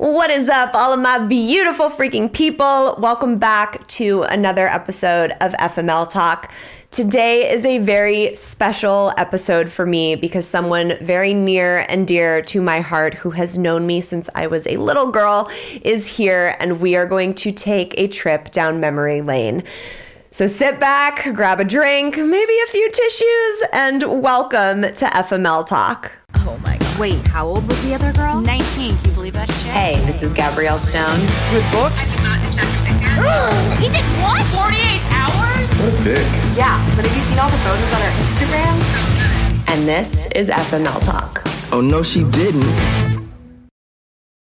What is up, all of my beautiful freaking people? Welcome back to another episode of FML Talk. Today is a very special episode for me because someone very near and dear to my heart who has known me since I was a little girl is here, and we are going to take a trip down memory lane. So sit back, grab a drink, maybe a few tissues, and welcome to FML Talk. Oh my god. Wait, how old was the other girl? 19. Can you believe that shit? Hey, this is Gabrielle Stone. Good book. I did not he did what? 48 hours? What a dick. Yeah, but have you seen all the photos on her Instagram? And this is FML Talk. Oh no, she didn't.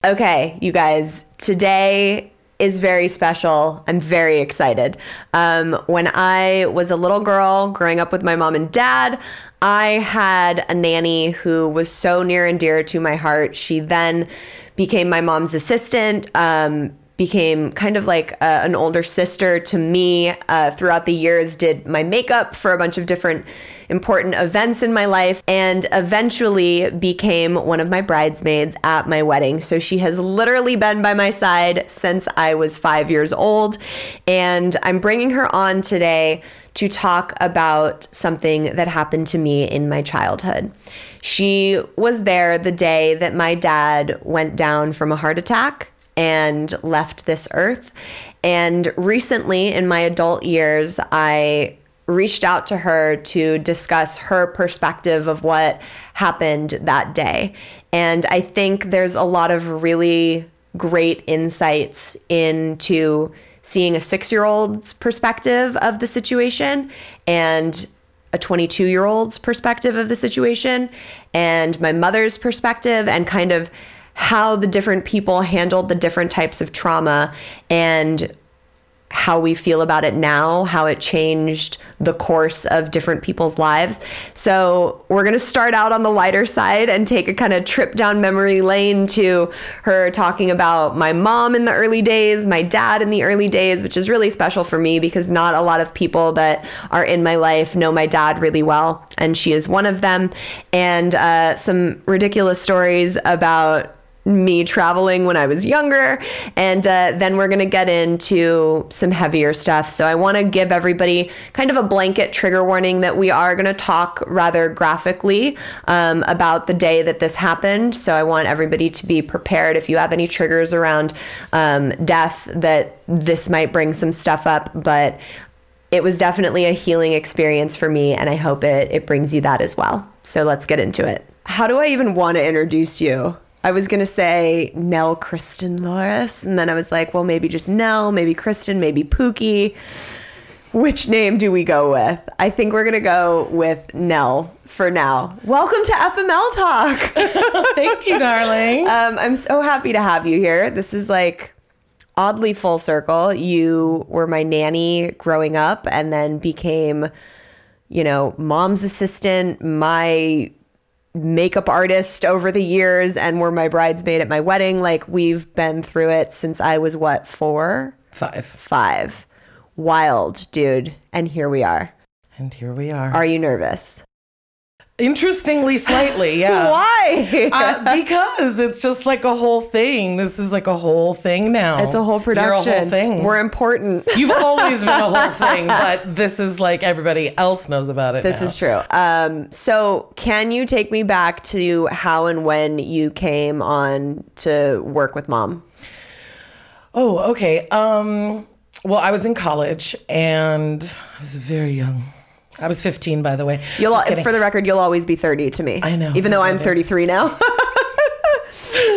Okay, you guys, today is very special. I'm very excited. Um, when I was a little girl growing up with my mom and dad, I had a nanny who was so near and dear to my heart. She then became my mom's assistant. Um, became kind of like uh, an older sister to me uh, throughout the years did my makeup for a bunch of different important events in my life and eventually became one of my bridesmaids at my wedding. So she has literally been by my side since i was five years old and i'm bringing her on today to talk about something that happened to me in my childhood. She was there the day that my dad went down from a heart attack and left this earth. And recently, in my adult years, I reached out to her to discuss her perspective of what happened that day. And I think there's a lot of really great insights into seeing a six year old's perspective of the situation and a 22 year old's perspective of the situation and my mother's perspective and kind of how the different people handled the different types of trauma and how we feel about it now, how it changed the course of different people's lives. So, we're going to start out on the lighter side and take a kind of trip down memory lane to her talking about my mom in the early days, my dad in the early days, which is really special for me because not a lot of people that are in my life know my dad really well. And she is one of them. And uh, some ridiculous stories about me traveling when I was younger. And uh, then we're going to get into some heavier stuff. So I want to give everybody kind of a blanket trigger warning that we are going to talk rather graphically um, about the day that this happened. So I want everybody to be prepared if you have any triggers around um, death that this might bring some stuff up. But it was definitely a healing experience for me, and I hope it, it brings you that as well. So let's get into it. How do I even want to introduce you? I was gonna say Nell Kristen Loris, and then I was like, well, maybe just Nell, maybe Kristen, maybe Pookie. Which name do we go with? I think we're gonna go with Nell for now. Welcome to FML Talk. Thank you, darling. um, I'm so happy to have you here. This is like oddly full circle. You were my nanny growing up, and then became, you know, mom's assistant, my makeup artist over the years and were my bridesmaid at my wedding. Like we've been through it since I was what, four? Five. Five. Wild, dude. And here we are. And here we are. Are you nervous? Interestingly, slightly, yeah. Why? uh, because it's just like a whole thing. This is like a whole thing now. it's a whole production. You're a whole thing. We're important. You've always been a whole thing, but this is like everybody else knows about it. This now. is true. Um, so, can you take me back to how and when you came on to work with mom? Oh, okay. Um, well, I was in college and I was very young. I was 15, by the way. You'll, for the record, you'll always be 30 to me. I know. Even though I'm 33 now.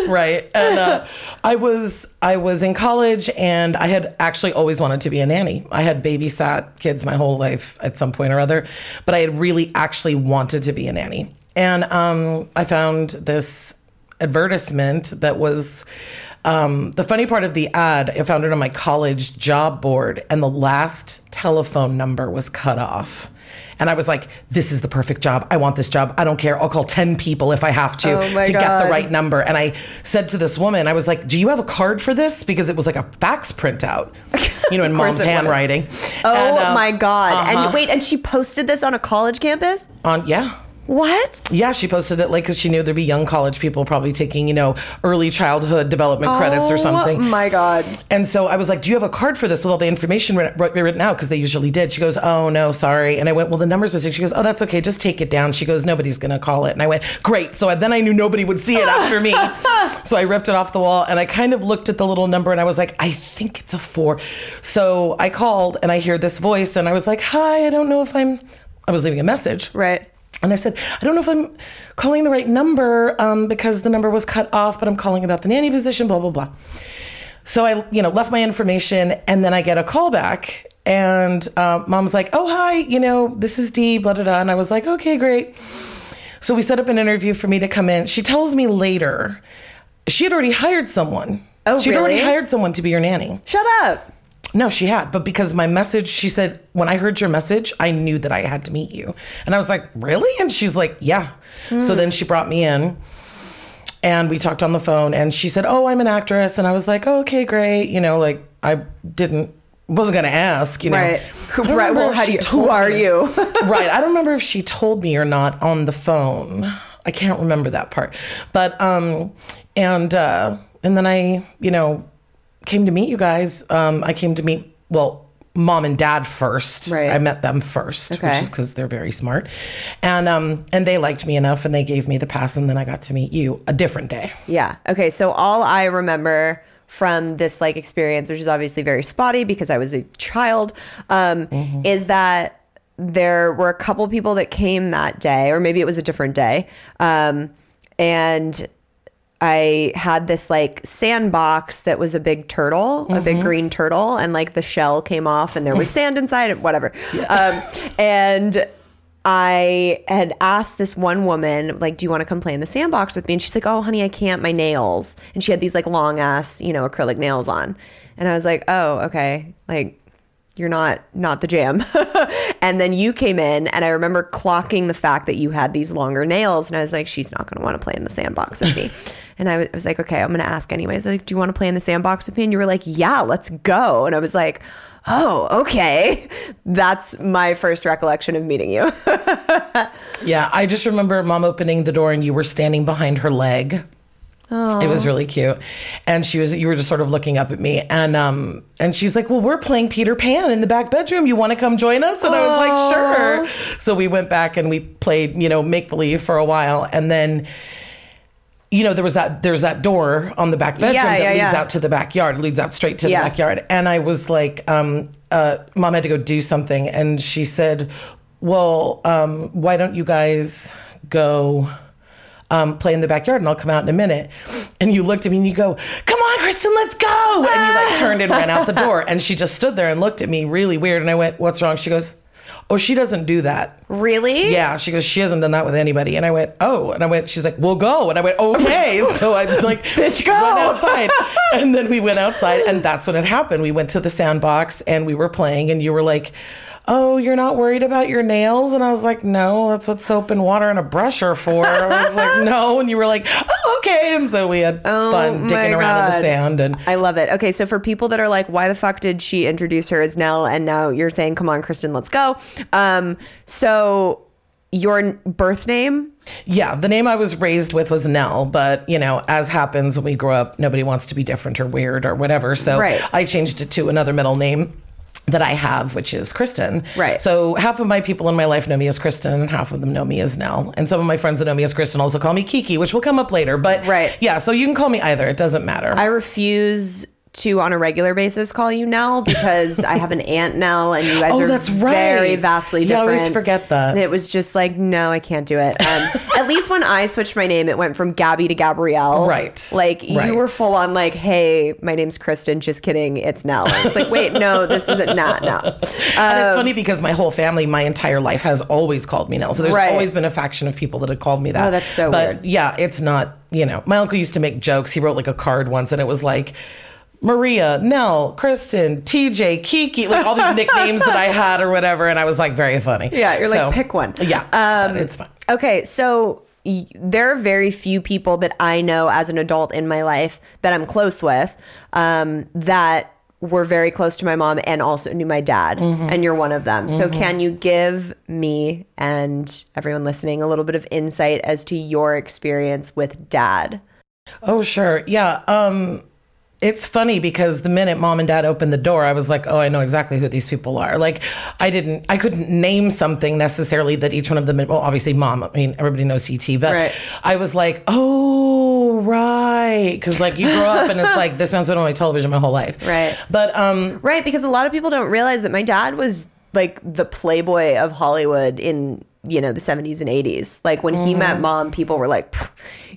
right and uh, i was i was in college and i had actually always wanted to be a nanny i had babysat kids my whole life at some point or other but i had really actually wanted to be a nanny and um, i found this advertisement that was um, the funny part of the ad i found it on my college job board and the last telephone number was cut off and I was like, this is the perfect job. I want this job. I don't care. I'll call 10 people if I have to Oh to get the right number. And I said to this woman, I was like, do you have a card for this? Because it was like a fax printout, you know, in mom's was. handwriting. oh And, um, my God. uh-huh. And wait, and she posted this on a college campus? on, yeah. What? Yeah, she posted it like because she knew there'd be young college people probably taking, you know, early childhood development credits or oh something. Oh my God. And so I was like, "Do you have a card for this with all the information writ- writ- written out?" Because they usually did. She goes, "Oh no, sorry." And I went, "Well, the number's missing." She goes, "Oh, that's okay. Just take it down." She goes, "Nobody's gonna call it." And I went, "Great." So then I knew nobody would see it after me. so I ripped it off the wall and I kind of looked at the little number and I was like, "I think it's a four. So I called and I hear this voice and I was like, "Hi, I don't know if I'm." I was leaving a message. Right. And I said, I don't know if I'm calling the right number um, because the number was cut off, but I'm calling about the nanny position, blah, blah, blah. So I, you know, left my information and then I get a call back and uh, mom's like, oh, hi, you know, this is Dee, blah, blah, blah. And I was like, okay, great. So we set up an interview for me to come in. She tells me later she had already hired someone. Oh, She'd already hired someone to be your nanny. Shut up. No, she had, but because my message, she said, when I heard your message, I knew that I had to meet you. And I was like, really? And she's like, yeah. So then she brought me in and we talked on the phone and she said, oh, I'm an actress. And I was like, oh, okay, great. You know, like I didn't, wasn't going to ask, you know. Right. Don't Right. Well, how do you, who are me. you? right. I don't remember if she told me or not on the phone. I can't remember that part. But um and uh and then I, you know, came to meet you guys. Um I came to meet well mom and dad first. Right. I met them first, which is cuz they're very smart. And um and they liked me enough and they gave me the pass and then I got to meet you a different day. Yeah. Okay. So all I remember from this like experience, which is obviously very spotty because I was a child, um, is that there were a couple people that came that day, or maybe it was a different day, um, and I had this like sandbox that was a big turtle, a big green turtle, and like the shell came off and there was sand inside it, whatever. Um, and I had asked this one woman, like, do you want to come play in the sandbox with me? And she's like, oh, honey, I can't, my nails. And she had these like long ass, you know, acrylic nails on. And I was like, oh, okay. Like, you're not not the jam and then you came in and i remember clocking the fact that you had these longer nails and i was like she's not going to want to play in the sandbox with me and I was, I was like okay i'm going to ask anyways like do you want to play in the sandbox with me and you were like yeah let's go and i was like oh okay that's my first recollection of meeting you Yeah, I just remember mom opening the door and you were standing behind her leg. It was really cute. And she was you were just sort of looking up at me and um and she's like, "Well, we're playing Peter Pan in the back bedroom. You want to come join us?" And I was like, "Sure." So we went back and we played, you know, make believe for a while and then you know, there was that there's that door on the back bedroom Yeah, that yeah, leads yeah. out to the backyard, leads out straight to the backyard. And I was like, um, uh, mom had to go do something. And she said, well, um, why don't you guys go um, play in the backyard and I'll come out in a minute. And you looked at me and you go, come on, Kristen, let's go. And you like turned and ran out the door. And she just stood there and looked at me really weird. And I went, what's wrong? She goes, oh, she doesn't do that. really Yeah, she goes, she hasn't done that with anybody. And I went, oh. And I went, she's like, we'll go. And I went, okay. And so I'm like, bitch, go. Went outside. and then we went outside, and that's when it happened. We went to the sandbox and we were playing, and you were like, oh, you're not worried about your nails? And I was like, no, that's what soap and water and a brush are for. I was like, no. And you were like, oh, okay. And so we had Oh fun digging around in the sand. And I love it. Okay, so for people that are like, why the fuck did she introduce her as Nell? And now you're saying, come on, Kristen, let's go. Um, so your birth name? Yeah, the name I was raised with was Nell, but you know, as happens when we grow up, nobody wants to be different or weird or whatever. So Right. I changed it to another middle name that I have, which is Kristen. Right. So half of my people in my life know me as Kristen, and half of them know me as Nell. And some of my friends that know me as Kristen also call me Kiki, which will come up later. But Right. yeah, so you can call me either. It doesn't matter. I refuse to on a regular basis call you Nell because I have an aunt Nell and you guys Oh, are that's right. very vastly Yeah, I different. always forget that. And it was just like, no, I can't do it. Um, at least when I switched my name, it went from Gabby to Gabrielle. Right. Like Right. you were full on like, hey, my name's Kristen. Just kidding. It's Nell. It's like, wait, no, this isn't not no. and it's funny because my whole family, my entire life, has always called me Nell. So there's Right. always been a faction of people that had called me that. Oh, that's so but weird. yeah, it's not. You know, my uncle used to make jokes. He wrote like a card once, and it was like. Maria, Nell, Kristen, TJ, Kiki, like all these nicknames that I had or whatever, and I was like very funny. Yeah, you're like, pick one. Yeah, Um, it's fine. Okay, so y- there are very few people that I know as an adult in my life that I'm close with um, that were very close to my mom and also knew my dad. Mm-hmm. And you're one of them. So, can you give me and everyone listening a little bit of insight as to your experience with dad? Oh, sure. Yeah. Um, it's funny because the minute mom and dad opened the door, I was like, oh, I know exactly who these people are. Like, I didn't, I couldn't name something necessarily that each one of them, well, obviously mom, I mean, everybody knows E.T., but Right. I was like, oh, right. Cause like you grow up and it's like, this man's been on my television my whole life. Right. But, um, Right, because a lot of people don't realize that my dad was like the playboy of Hollywood in you know the 70s and 80s. Like when he met mom, people were like,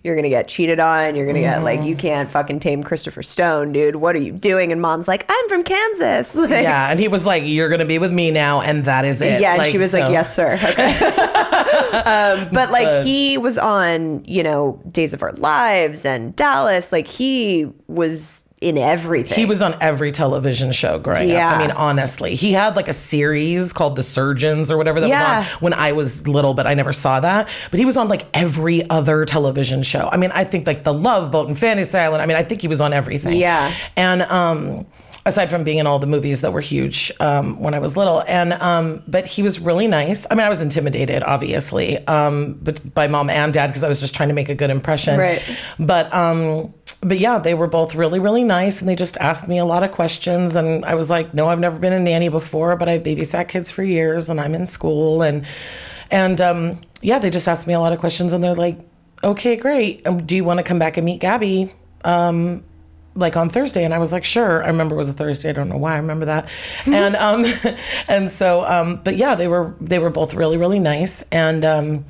"You're gonna get cheated on. You're gonna get like you can't fucking tame Christopher Stone, dude. What are you doing?" And mom's like, "I'm from Kansas." Like, yeah. And he was like, you're going to be with me now. And that is it. yeah, and Like, she was like, "Yes, sir." Okay. um, but like he was on, you know, Days of Our Lives and Dallas. Like he was in everything. He was on every television show growing Yeah. up. I mean, honestly, he had like a series called The Surgeons or whatever that Yeah. was on when I was little, but I never saw that. But he was on like every other television show. I mean, I think like The Love Boat and Fantasy Island. I mean, I think he was on everything. Yeah. And um, aside from being in all the movies that were huge um, when I was little, and um, but he was really nice. I mean, I was intimidated, obviously, um, but by mom and dad because I was just trying to make a good impression. Right. But um, but yeah, they were both really, really nice, and they just asked me a lot of questions. And I was like, "No, I've never been a nanny before, but I babysat kids for years, and I'm in school." And and um, yeah, they just asked me a lot of questions, and they're like, "Okay, great. Um, do you want to come back and meet Gabby?" Um, like on Thursday, and I was like, "Sure." I remember it was a Thursday. I don't know why I remember that. and um, and so um, but yeah, they were they were both really, really nice. And um,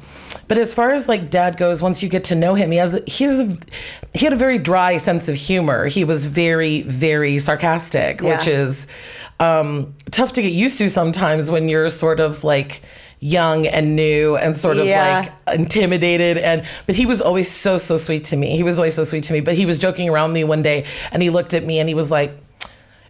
but as far as like dad goes, once you get to know him, he has he has a, he had a very dry sense of humor. He was very very sarcastic, which is um, tough to get used to sometimes when you're sort of like young and new and sort of Yeah. like intimidated and but he was always so so sweet to me he was always so sweet to me but he was joking around me one day and he looked at me and he was like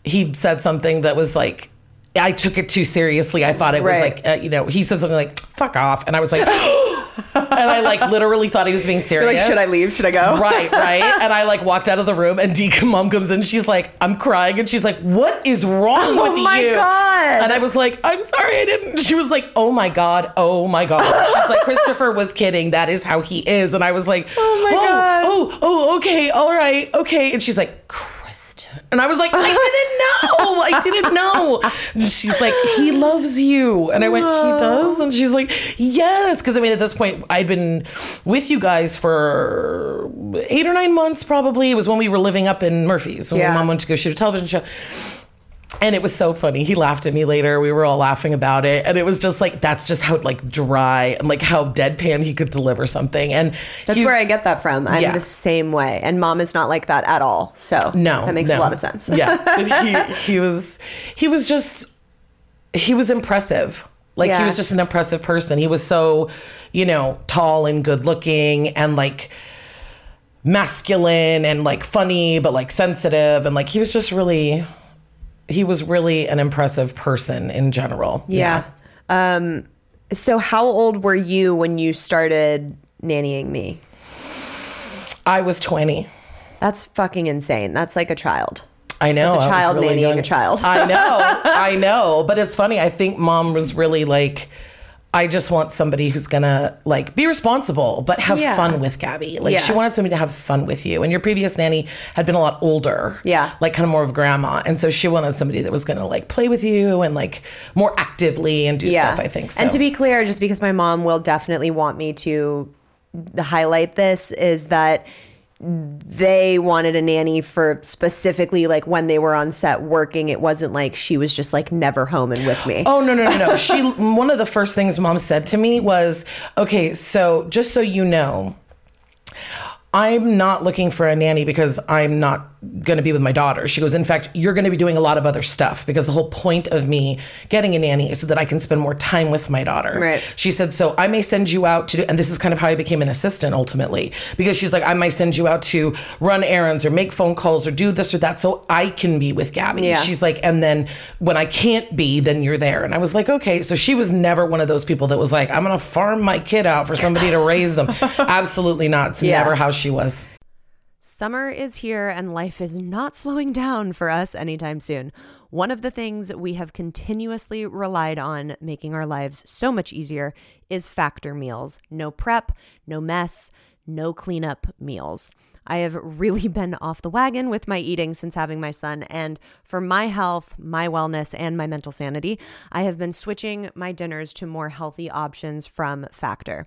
he said something that was like I took it too seriously. I thought it was like, uh, you know, he said something like "fuck off," and I was like, and I like literally thought he was being serious. You're like, should I leave? Should I go? Right, right. And I like walked out of the room, and Dee mom comes in. She's like, I'm crying, and she's like, "What is wrong Oh with my you?" God. And I was like, "I'm sorry, I didn't." She was like, "Oh my god, oh my god." She's like, "Christopher was kidding. That is how he is." And I was like, Oh my oh, God. oh, oh, okay, all right, okay." And she's like, and I was like, "I didn't know. I didn't know." And she's like, "He loves you," and I went, "He does," and she's like, "Yes," because I mean, at this point, I'd been with you guys for eight or nine months, probably. It was when we were living up in Murphys when Yeah. my mom went to go shoot a television show. And it was so funny. He laughed at me later. We were all laughing about it. And it was just like, that's just how like dry and like how deadpan he could deliver something. And That's where I get that from. I'm Yeah. the same way, and mom is not like that at all. So No, that makes no. a lot of sense. yeah, he he was he was just he was impressive. Like Yeah. he was just an impressive person. He was so, you know, tall and good looking and like masculine and like funny but like sensitive and like he was just really he was really an impressive person in general. Yeah. Um, so how old were you when you started nannying me? I was 20. That's fucking insane. That's like a child. I know. That's a child nannying young. a child. I know. I know. But it's funny. I think mom was really like, I just want somebody who's gonna like be responsible, but have Yeah. fun with Gabby. Like Yeah. she wanted somebody to have fun with you. And your previous nanny had been a lot older. Yeah. Like kind of more of grandma. And so she wanted somebody that was gonna like play with you and like more actively and do stuff, I think. So. And to be clear, just because my mom will definitely want me to highlight this, is that they wanted a nanny for specifically like when they were on set working. It wasn't like she was just like never home and with me. Oh no no no no! She one of the first things mom said to me was, "Okay, so just so you know, I'm not looking for a nanny because I'm not going to be with my daughter. She goes, in fact, you're going to be doing a lot of other stuff because the whole point of me getting a nanny is so that I can spend more time with my daughter. Right. She said, so I may send you out to do, and this is kind of how I became an assistant ultimately, because she's like, I might send you out to run errands or make phone calls or do this or that so I can be with Gabby. Yeah. She's like, and then when I can't be, then you're there. And I was like, okay. So she was never one of those people that was like, I'm going to farm my kid out for somebody to raise them. Absolutely not. It's Yeah. never how she was. Summer is here and life is not slowing down for us anytime soon. One of the things we have continuously relied on making our lives so much easier is factor meals. No prep, no mess, no cleanup meals. I have really been off the wagon with my eating since having my son, and for my health, my wellness, and my mental sanity, I have been switching my dinners to more healthy options from Factor.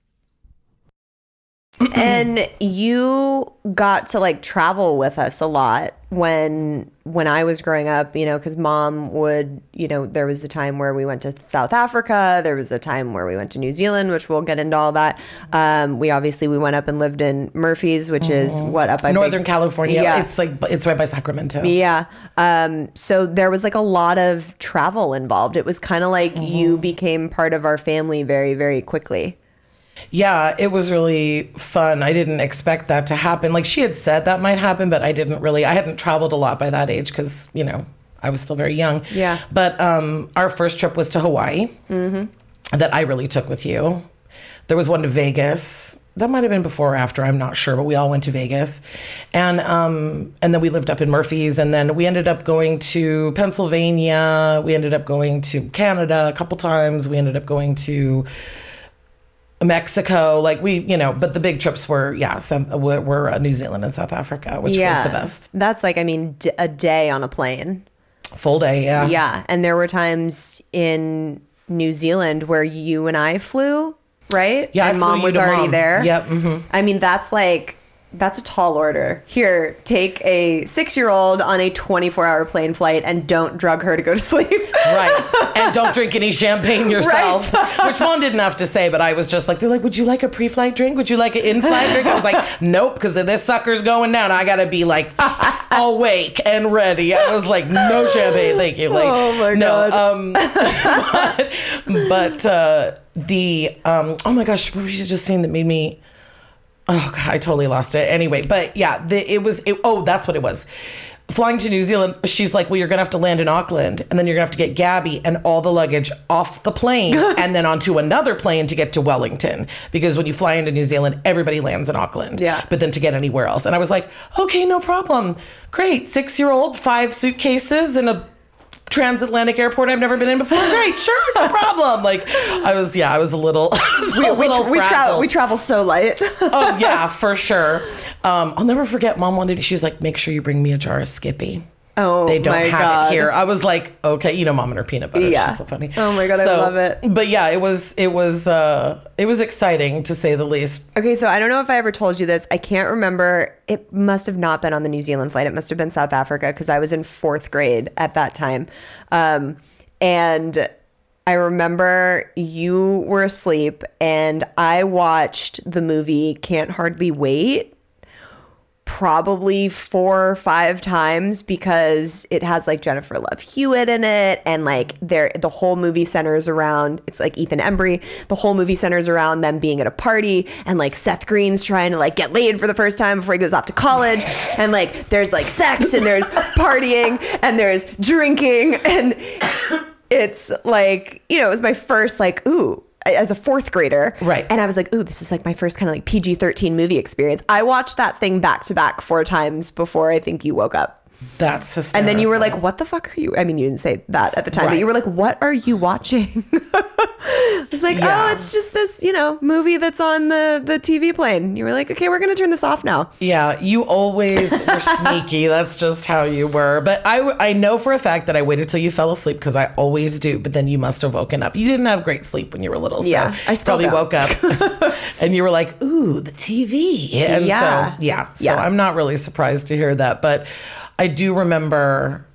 And you got to like travel with us a lot when when I was growing up, you know, cuz mom would, you know, there was a time where we went to South Africa, there was a time where we went to New Zealand, which we'll get into all that. Um we obviously we went up and lived in Murphys, which is what up by Northern Big- California. Yeah. It's like it's right by Sacramento. Yeah. Um, so there was like a lot of travel involved. It was kind of like you became part of our family very, very quickly. Yeah, it was really fun. I didn't expect that to happen. Like she had said that might happen, but I didn't really. I hadn't traveled a lot by that age because you know I was still very young. Yeah. But um, our first trip was to Hawaii that I really took with you. There was one to Vegas. That might have been before or after. I'm not sure, but we all went to Vegas, and um, and then we lived up in Murphys, and then we ended up going to Pennsylvania. We ended up going to Canada a couple times. We ended up going to Mexico, like we, you know, but the big trips were, yeah, some, were, were uh, New Zealand and South Africa, which was the best. That's like, I mean, d- a day on a plane. Full day, yeah. Yeah. And there were times in New Zealand where you and I flew, right? Yeah, And mom was already mom. there. Yep, mhm. I mean, that's like, that's a tall order. Here, take a six year old on a 24 hour plane flight and don't drug her to go to sleep. Right. And don't drink any champagne yourself, which mom didn't have to say, but I was just like, they're like, would you like a pre flight drink? Would you like an in flight drink? I was like, nope, because if this sucker's going down, I got to be like awake and ready. I was like, no champagne, thank you. Like, Oh my no, God. Um, but but uh, the, um, oh my gosh, what were you just saying that made me. Oh God, I totally lost it. Anyway, but yeah, the, it was. It, oh, that's what it was. Flying to New Zealand, she's like, "Well, you're gonna have to land in Auckland, and then you're gonna have to get Gabby and all the luggage off the plane, and then onto another plane to get to Wellington, because when you fly into New Zealand, everybody lands in Auckland. Yeah. But then to get anywhere else, and I was like, "Okay, no problem. Great. Six year old, five suitcases, and a transatlantic airport I've never been in before. Great, sure, no problem." Like, I was, yeah, I was a little, was a we, little we, travel, we travel so light. oh yeah, for sure. Um, I'll never forget. Mom wanted. She's like, make sure you bring me a jar of Skippy. Oh, they don't my have God. it here. I was like, okay, you know, mom and her peanut butter. Yeah. She's so funny. Oh my God, I love it. But yeah, it was it was uh, it was exciting to say the least. Okay, so I don't know if I ever told you this. I can't remember. It must have not been on the New Zealand flight. It must have been South Africa because I was in fourth grade at that time. Um, and I remember you were asleep and I watched the movie Can't Hardly Wait probably four or five times because it has like Jennifer Love Hewitt in it, and like there the whole movie centers around it's like Ethan Embry. The whole movie centers around them being at a party, and like Seth Green's trying to like get laid for the first time before he goes off to college, and like there's like sex and there's partying and there's drinking and it's like you know it was my first like ooh as a fourth grader. Right. and i was like ooh this is like my first kind of like pg-13 movie experience. I watched that thing back to back four times before i think you woke up That's hysterical. and then you were like what the fuck are you i mean you didn't say that at the time but you were like what are you watching it's like oh, Yeah. oh it's just this you know movie that's on the the tv plane you were like okay we're gonna turn this off now Yeah, you always were sneaky. That's just how you were. But I, I know for a fact that I waited till you fell asleep because I always do. But then you must have woken up. You didn't have great sleep when you were little. So Yeah, I still probably don't. woke up and you were like, "Ooh, the TV." And Yeah. so yeah, so Yeah. I'm not really surprised to hear that. But I do remember.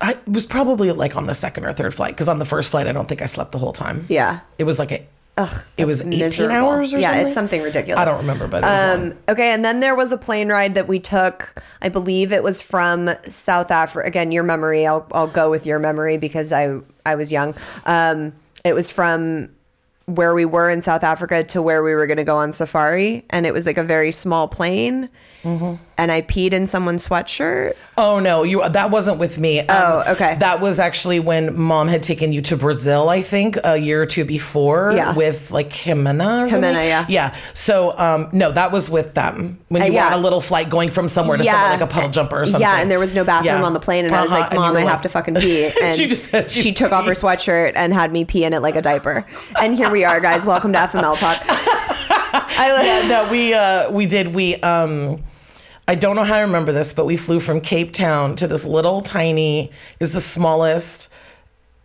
I was probably like on the second or third flight because on the first flight I don't think I slept the whole time. Yeah. it was like a. Ugh, it was 18 miserable. hours or yeah, something? it's something ridiculous. I don't remember, but it was long. um, okay, and then there was a plane ride that we took. I believe it was from South Africa. Again, your memory. I'll I'll go with your memory because I I was young. Um, it was from where we were in South Africa to where we were going to go on safari, and it was like a very small plane. Mm-hmm. And I peed in someone's sweatshirt. Oh no, you that wasn't with me. Um, Oh, okay. That was actually when mom had taken you to Brazil, I think, a year or two before Yeah. with like Jimena. Or. Jimena, yeah. Yeah. So um no, that was with them. When you Uh, yeah. on a little flight going from somewhere to somewhere like a puddle jumper or something. Yeah, and there was no bathroom Yeah. on the plane, and I was Uh-huh, like, you "Mom, I like- have to fucking pee." And She just had she took off her sweatshirt and had me pee in it like a diaper. And here we are, guys. Welcome to FML Talk. I, yeah, no, we uh we did we um I don't know how I remember this, but we flew from Cape Town to this little tiny is the smallest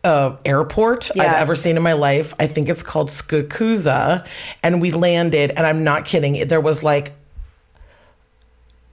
uh, airport I've ever seen in my life. I think it's called Skukuza, and we landed, and I'm not kidding. There was like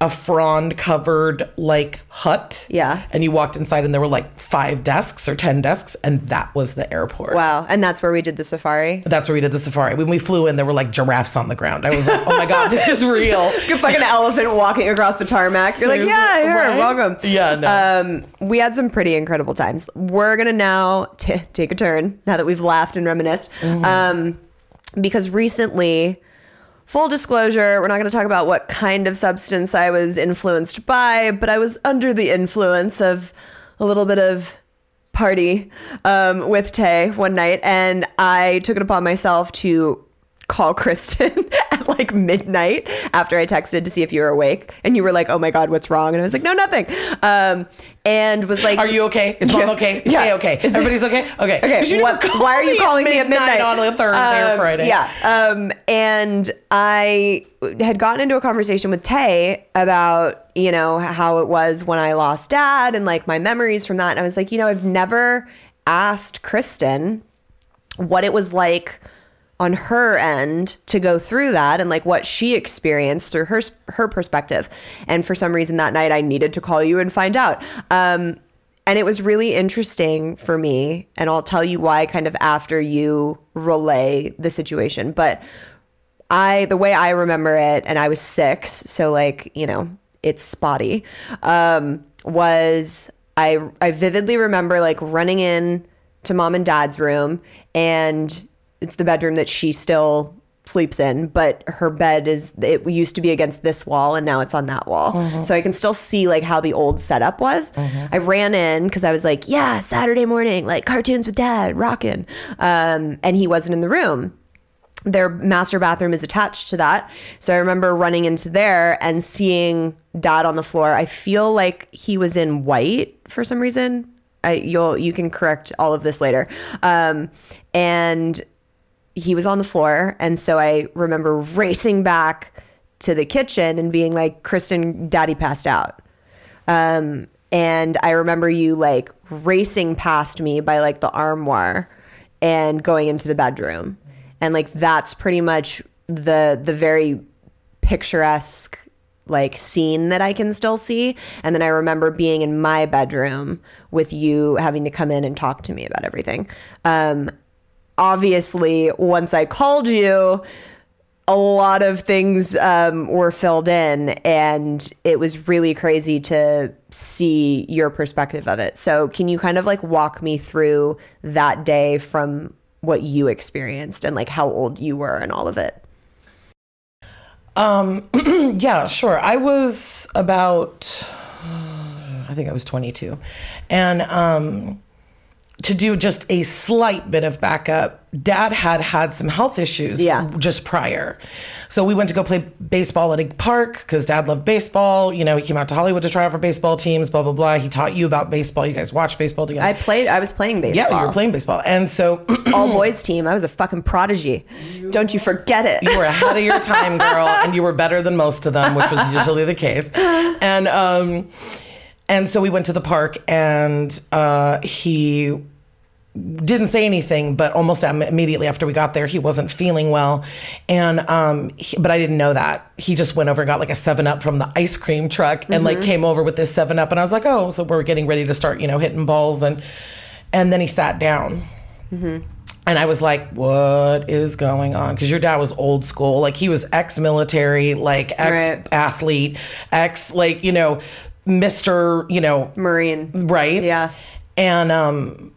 a frond covered like hut. Yeah. And you walked inside and there were like five desks or 10 desks and that was the airport. wow, and that's where we did the safari. That's where we did the safari. When we flew in, there were like giraffes on the ground. I was like, oh my God, this is real. Like a fucking elephant walking across the tarmac. You're like, yeah, here, right? welcome. Yeah, no. Um, we had some pretty incredible times. We're gonna now t- take a turn now that we've laughed and reminisced, Mm-hmm. um, because recently. Full disclosure, we're not going to talk about what kind of substance I was influenced by, but I was under the influence of a little bit of party um, with Tay one night, and I took it upon myself to call Kristen at like midnight after I texted to see if you were awake, and you were like, "Oh my god, what's wrong?" And I was like, "No, nothing," um, and was like, Are you okay? Is mom Yeah. okay? Yeah. Stay okay. Is it- Everybody's okay? Okay. Okay, you what, why are you calling me at midnight on a Thursday or Um, Friday? Yeah. Um, and I had gotten into a conversation with Tay about, you know, how it was when I lost dad and like my memories from that. And I was like, you know, I've never asked Kristen what it was like on her end to go through that and like what she experienced through her her perspective. And for some reason that night I needed to call you and find out. Um, and it was really interesting for me and I'll tell you why kind of after you relay the situation. But I the way I remember it, and I was six, so like you know it's spotty. Um, was I I vividly remember like running in to mom and dad's room, and it's the bedroom that she still sleeps in, but her bed is it used to be against this wall and now it's on that wall. So I can still see like how the old setup was. I ran in because I was like, yeah, Saturday morning, like cartoons with dad, rocking. Um, and he wasn't in the room their master bathroom is attached to that. So I remember running into there and seeing dad on the floor. I feel like he was in white for some reason. I you'll you can correct all of this later. Um, and he was on the floor and so I remember racing back to the kitchen and being like Kristen daddy passed out. Um, and I remember you like racing past me by like the armoire and going into the bedroom. And like that's pretty much the the very picturesque like scene that I can still see. And then I remember being in my bedroom with you having to come in and talk to me about everything. Um obviously once I called you a lot of things um, were filled in, and it was really crazy to see your perspective of it. So, can you kind of like walk me through that day from what you experienced and like how old you were and all of it? Um, yeah, sure. I was about, I think I was 22. And um, to do just a slight bit of backup, dad had had some health issues Yeah. just prior. So we went to go play baseball at a park because dad loved baseball. You know, he came out to Hollywood to try out for baseball teams, blah, blah, blah. He taught you about baseball. You guys watch baseball together. I played. I was playing baseball. yeah, you were playing baseball. And so all boys team. I was a fucking prodigy. Don't you forget it. you were ahead of your time, girl, and you were better than most of them, which was usually the case. And um, and so we went to the park, and uh, he didn't say anything, but almost immediately after we got there, he wasn't feeling well, and um, he, but I didn't know that. He just went over and got like a Seven Up from the ice cream truck, and like came over with this Seven Up, and I was like, oh, so we're getting ready to start, you know, hitting balls, and and then he sat down. And I was like, what is going on? Because your dad was old school. Like, he was ex military, like, ex Right. athlete, ex, like, you know, Mr., you know, Marine. right? Yeah. And, um,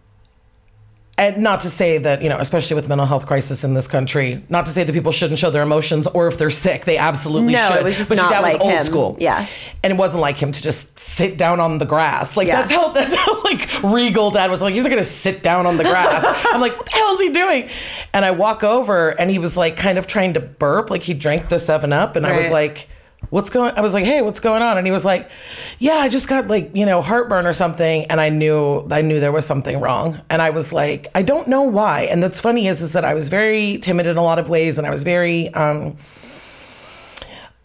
and not to say that, you know, especially with mental health crisis in this country, not to say that people shouldn't show their emotions or if they're sick, they absolutely No, should. it was just but your not dad like was old him. school. Yeah. And it wasn't like him to just sit down on the grass. Like Yeah. that's how that's how like regal dad was like, he's not gonna sit down on the grass. I'm like, what the hell is he doing? And I walk over and he was like kind of trying to burp, like he drank the seven up, and I was like, What's going I was like, hey, what's going on? And he was like, Yeah, I just got like, you know, heartburn or something. And I knew I knew there was something wrong. And I was like, I don't know why. And that's funny is is that I was very timid in a lot of ways and I was very um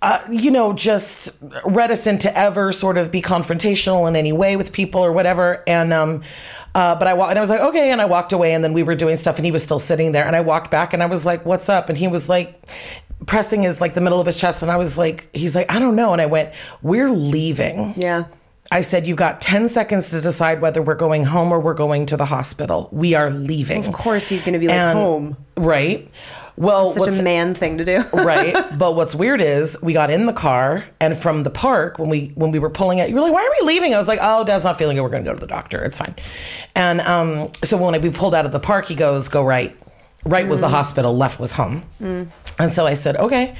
uh, you know, just reticent to ever sort of be confrontational in any way with people or whatever. And um, uh, but I wa- and I was like, okay, and I walked away, and then we were doing stuff, and he was still sitting there, and I walked back, and I was like, what's up? And he was like. Pressing his like the middle of his chest, and I was like, he's like, I don't know. And I went, We're leaving. Yeah. I said, You've got 10 seconds to decide whether we're going home or we're going to the hospital. We are leaving. Of course, he's going to be like And- home. Right. Well, Such what's- a man thing to do. right but what's weird is we got in the car and from the park when we when we were pulling it you were like why are we leaving i was like oh dad's not feeling good we're gonna go to the doctor it's fine and um so when we pulled out of the park he goes go right right was the hospital left was home and so i said okay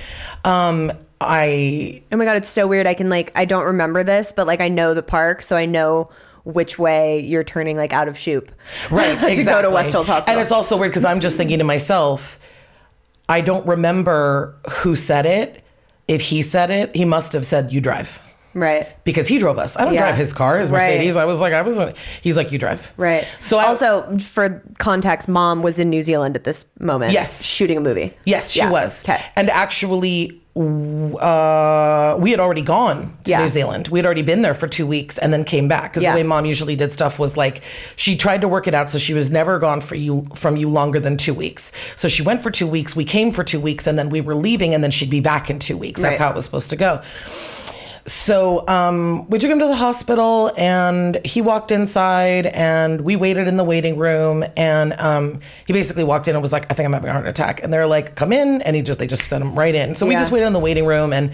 um i Oh my god, it's so weird. I can like I don't remember this, but like I know the park, so I know which way you're turning like out of Shoup. right to exactly. go to West Hills Hospital. and it's also weird because i'm just thinking to myself i don't remember who said it if he said it he must have said you drive right. because he drove us. I don't Yeah. drive his car, his Right. Mercedes. I was like, I wasn't. He's like, you drive. Right. So I, also for context, mom was in New Zealand at this moment. Yes. Shooting a movie. yes, she Yeah. was. Okay. And actually, uh, we had already gone to Yeah. New Zealand. We had already been there for two weeks and then came back. Because the way mom usually did stuff was like, she tried to work it out so she was never gone for you from you longer than two weeks. So she went for two weeks. We came for two weeks, and then we were leaving, and then she'd be back in two weeks. That's Right. how it was supposed to go. So um, we took him to the hospital, and he walked inside, and we waited in the waiting room. And um, he basically walked in and was like, "I think I'm having a heart attack." And they're like, "Come in," and he just they just sent him right in. So we Yeah. just waited in the waiting room, and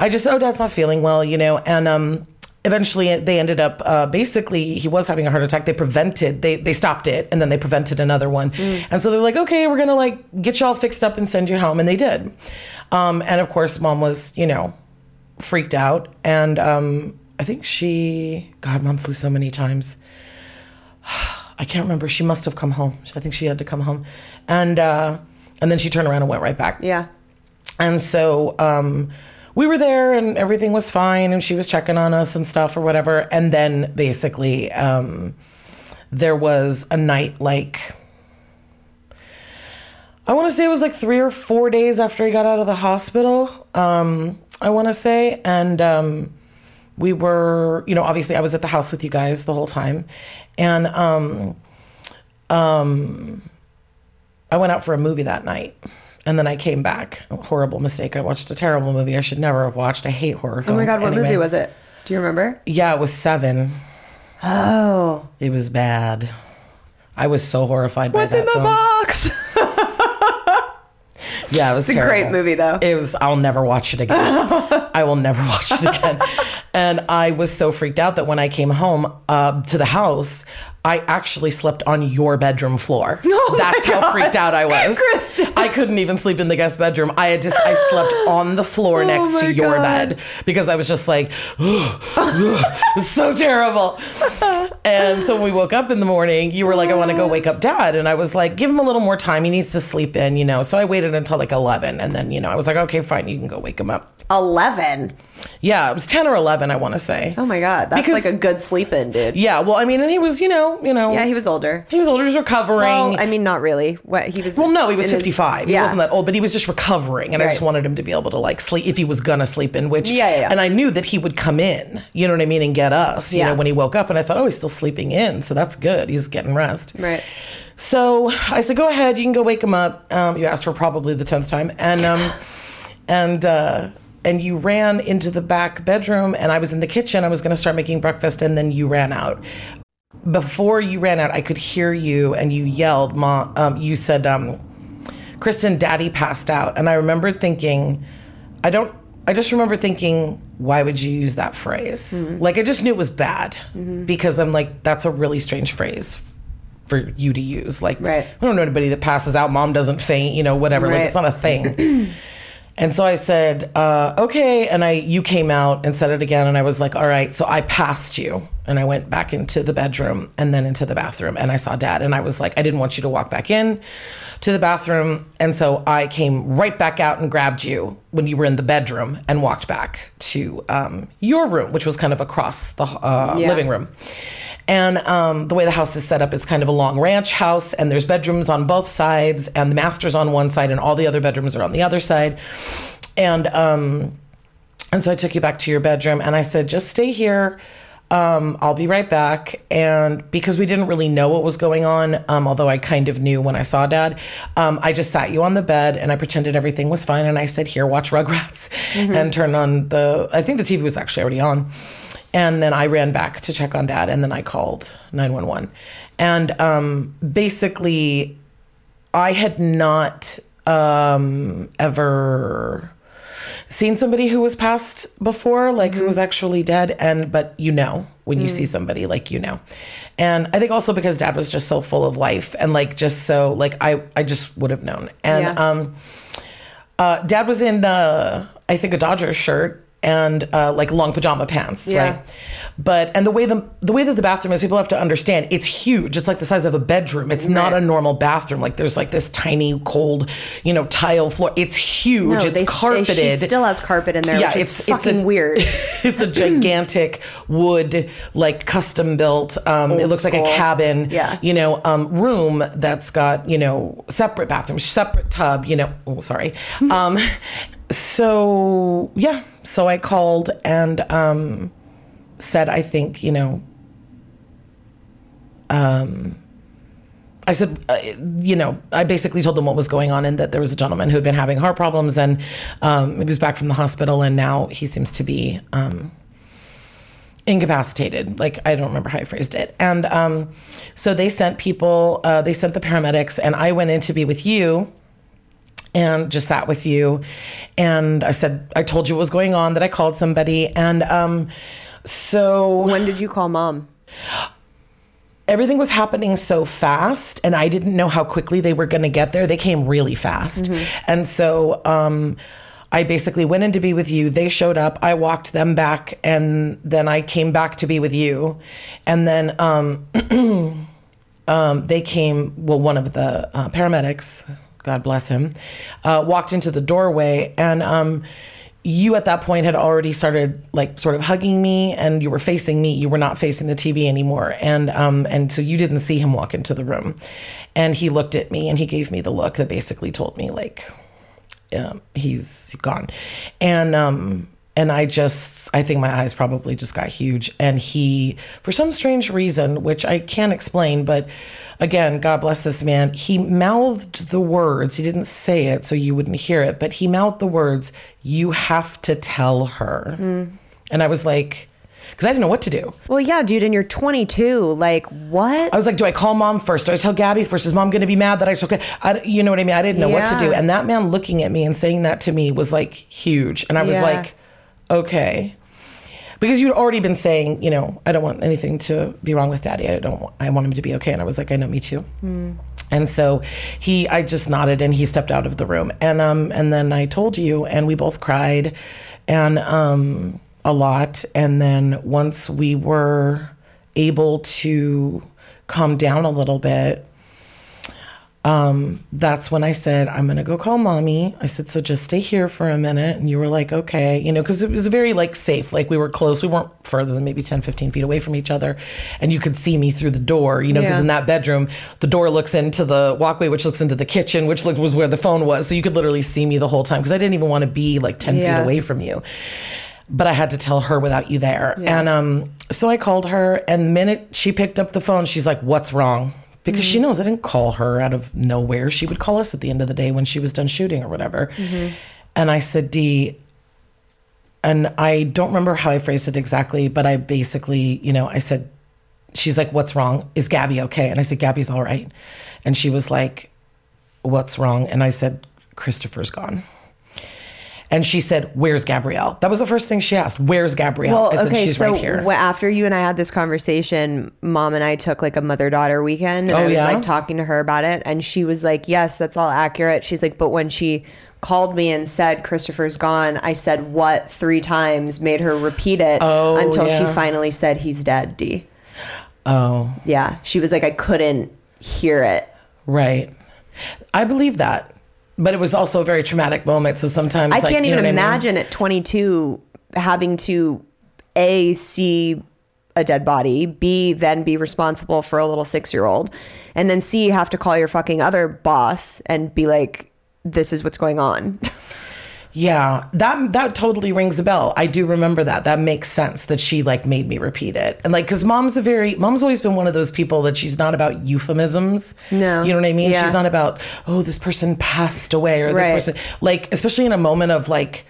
I just, "Oh, Dad's not feeling well," you know. And um, eventually, they ended up uh, basically he was having a heart attack. They prevented, they they stopped it, and then they prevented another one. And so they're like, "Okay, we're gonna like get y'all fixed up and send you home," and they did. Um, and of course, mom was, you know freaked out. And um i think she god mom flew so many times. I can't remember. She must have come home. I think she had to come home. And uh and then she turned around and went right back. Yeah. and so um we were there and everything was fine and she was checking on us and stuff or whatever. And then basically um there was a night like I want to say it was like three or four days after he got out of the hospital. Um, I want to say, and um, we were, you know, obviously I was at the house with you guys the whole time, and um, um, I went out for a movie that night. And then I came back. Horrible mistake. I watched a terrible movie I should never have watched. I hate horror films. Oh my god, what anyway. movie was it? Do you remember? Yeah, it was seven. Oh. It was bad. I was so horrified by What's in the film. box? Yeah, it was It's a great movie, though. It was. I'll never watch it again. I will never watch it again. and I was so freaked out that when I came home uh, to the house, I actually slept on your bedroom floor. Oh That's how freaked out I was. I couldn't even sleep in the guest bedroom. I had just I slept on the floor oh next Oh my to your God. bed because I was just like, so terrible. And so when we woke up in the morning, you were like, I want to go wake up dad. And I was like, give him a little more time. He needs to sleep in, you know. So I waited until like 11. And then, you know, I was like, okay, fine, you can go wake him up. 11. Yeah, it was 10 or 11, I want to say. Oh my God. That's Because- like a good sleep in, dude. Yeah, well, I mean, and he was, you know, you know. Yeah, he was older. He was older. He was recovering. Well, I mean, not really. What he was. Well, no, he was in his- 55. He yeah. wasn't that old, but he was just recovering. And I just wanted him to be able to like sleep if he was to sleep in, which, Yeah, yeah, yeah. and I knew that he would come in, you know what I mean, and get us, you Yeah. know, when he woke up. And I thought, oh, he's still sleeping in. So that's good. He's getting rest. Right. So I said, go ahead. You can go wake him up. Um, you asked for probably the 10th time. And, um, and, uh, and you ran into the back bedroom, and I was in the kitchen. I was going to start making breakfast, and then you ran out before you ran out, I could hear you and you yelled, Mom, um, you said, um, Kristen, daddy passed out. And I remember thinking, I don't, I just remember thinking, why would you use that phrase? Like, I just knew it was bad because I'm like, that's a really strange phrase for you to use. Like, Right. I don't know anybody that passes out, mom doesn't faint, you know, whatever. Like, it's not a thing. And so I said, uh, okay. And I, you came out and said it again. And I was like, all right. So I passed you and I went back into the bedroom and then into the bathroom and I saw dad. And I was like, I didn't want you to walk back in to the bathroom. And so I came right back out and grabbed you when you were in the bedroom and walked back to um, your room, which was kind of across the uh, Yeah. living room. And um, the way the house is set up, it's kind of a long ranch house, and there's bedrooms on both sides, and the master's on one side, and all the other bedrooms are on the other side. And um, and so I took you back to your bedroom, and I said, just stay here. Um, I'll be right back. And because we didn't really know what was going on, um, although I kind of knew when I saw dad, um, I just sat you on the bed and I pretended everything was fine. And I said, Here, watch Rugrats and turn on the, I think the TV was actually already on. And then I ran back to check on dad and then I called 911. And um, basically, I had not um, ever seen somebody who was passed before, like who was actually dead, and but you know when you see somebody, like you know. And I think also because dad was just so full of life and like just so like I I just would have known. And Yeah. um uh dad was in uh I think a Dodgers shirt and uh, like long pajama pants, Yeah. right? But and the way the the way that the bathroom is, people have to understand it's huge. It's like the size of a bedroom. It's not a normal bathroom. Like there's like this tiny cold, you know, tile floor. It's huge. No, it's they, they- carpeted. She still has carpet in there, which is fucking a, weird. it's a gigantic wood, like custom built. Um, it looks like a cabin. Yeah. You know, um, room that's got you know separate bathrooms, separate tub. You know, oh sorry. um, so yeah, so I called and um, said I think you know. Um, I said, uh, you know, I basically told them what was going on and that there was a gentleman who had been having heart problems and um, he was back from the hospital and now he seems to be um, incapacitated. Like, I don't remember how I phrased it. And um, so they sent people, uh, they sent the paramedics and I went in to be with you and just sat with you. And I said, I told you what was going on, that I called somebody. And um, so when did you call mom? everything was happening so fast and I didn't know how quickly they were going to get there. They came really fast. And so um, I basically went in to be with you. They showed up. I walked them back and then I came back to be with you. And then um, um, they came, well, one of the uh, paramedics, God bless him, uh, walked into the doorway and um, you at that point had already started like sort of hugging me and you were facing me. You were not facing the tv anymore. And um and so you didn't see him walk into the room. And he looked at me and he gave me the look that basically told me like um, he's gone. And um and i just i think my eyes probably just got huge and he for some strange reason which i can't explain but again god bless this man he mouthed the words he didn't say it so you wouldn't hear it but he mouthed the words you have to tell her hmm. and i was like because I didn't know what to do. Well, yeah, dude, and you're 22. Like, what? I was like, do I call mom first? Do I tell Gabby first? Is mom going to be mad that I took it? You know what I mean? I didn't know what to do. And that man looking at me and saying that to me was like huge. And I was Yeah. like, okay. Because you'd already been saying, you know, I don't want anything to be wrong with daddy. I don't want, I want him to be okay. And I was like, I know, me too. And so he, I just nodded and he stepped out of the room. And, um, and then I told you and we both cried and, um, a lot. And then once we were able to calm down a little bit, um, that's when I said, I'm going to go call mommy. I said, so just stay here for a minute. And you were like, okay, you know, because it was very like safe. Like we were close. We weren't further than maybe 10, 15 feet away from each other. And you could see me through the door, you know, because Yeah. in that bedroom, the door looks into the walkway, which looks into the kitchen, which looked, was where the phone was. So you could literally see me the whole time because I didn't even want to be like 10 Yeah. feet away from you but I had to tell her without you there. And um, so I called her, and the minute she picked up the phone, she's like, What's wrong? Because she mm-hmm. knows I didn't call her out of nowhere. She would call us at the end of the day when she was done shooting or whatever. Mm-hmm. And I said, Dee, and I don't remember how I phrased it exactly, but I basically, you know, I said, She's like, What's wrong? Is Gabby okay? And I said, Gabby's all right. And she was like, What's wrong? And I said, Christopher's gone. And she said, "Where's Gabrielle?" That was the first thing she asked. "Where's Gabrielle?" Well, I said, okay, "She's so right here." after you and I had this conversation, mom and I took like a mother daughter weekend, and Oh, I was yeah? like talking to her about it, and she was like, "Yes, that's all accurate." She's like, "But when she called me and said Christopher's gone," I said what three times, made her repeat it Oh, until she finally said he's dead. D. oh, Yeah, she was like, I couldn't hear it. right. I believe that, but it was also a very traumatic moment. So sometimes I like, can't even what I mean? imagine at 22 having to a see a dead body, b then be responsible for a little six year old, and then c have to call your fucking other boss and be like, "This is what's going on." Yeah, that that totally rings a bell. I do remember that. That makes sense that she like made me repeat it. And like cuz mom's a very mom's always been one of those people that she's not about euphemisms. No. You know what I mean? Yeah. She's not about oh this person passed away or this person like especially in a moment of like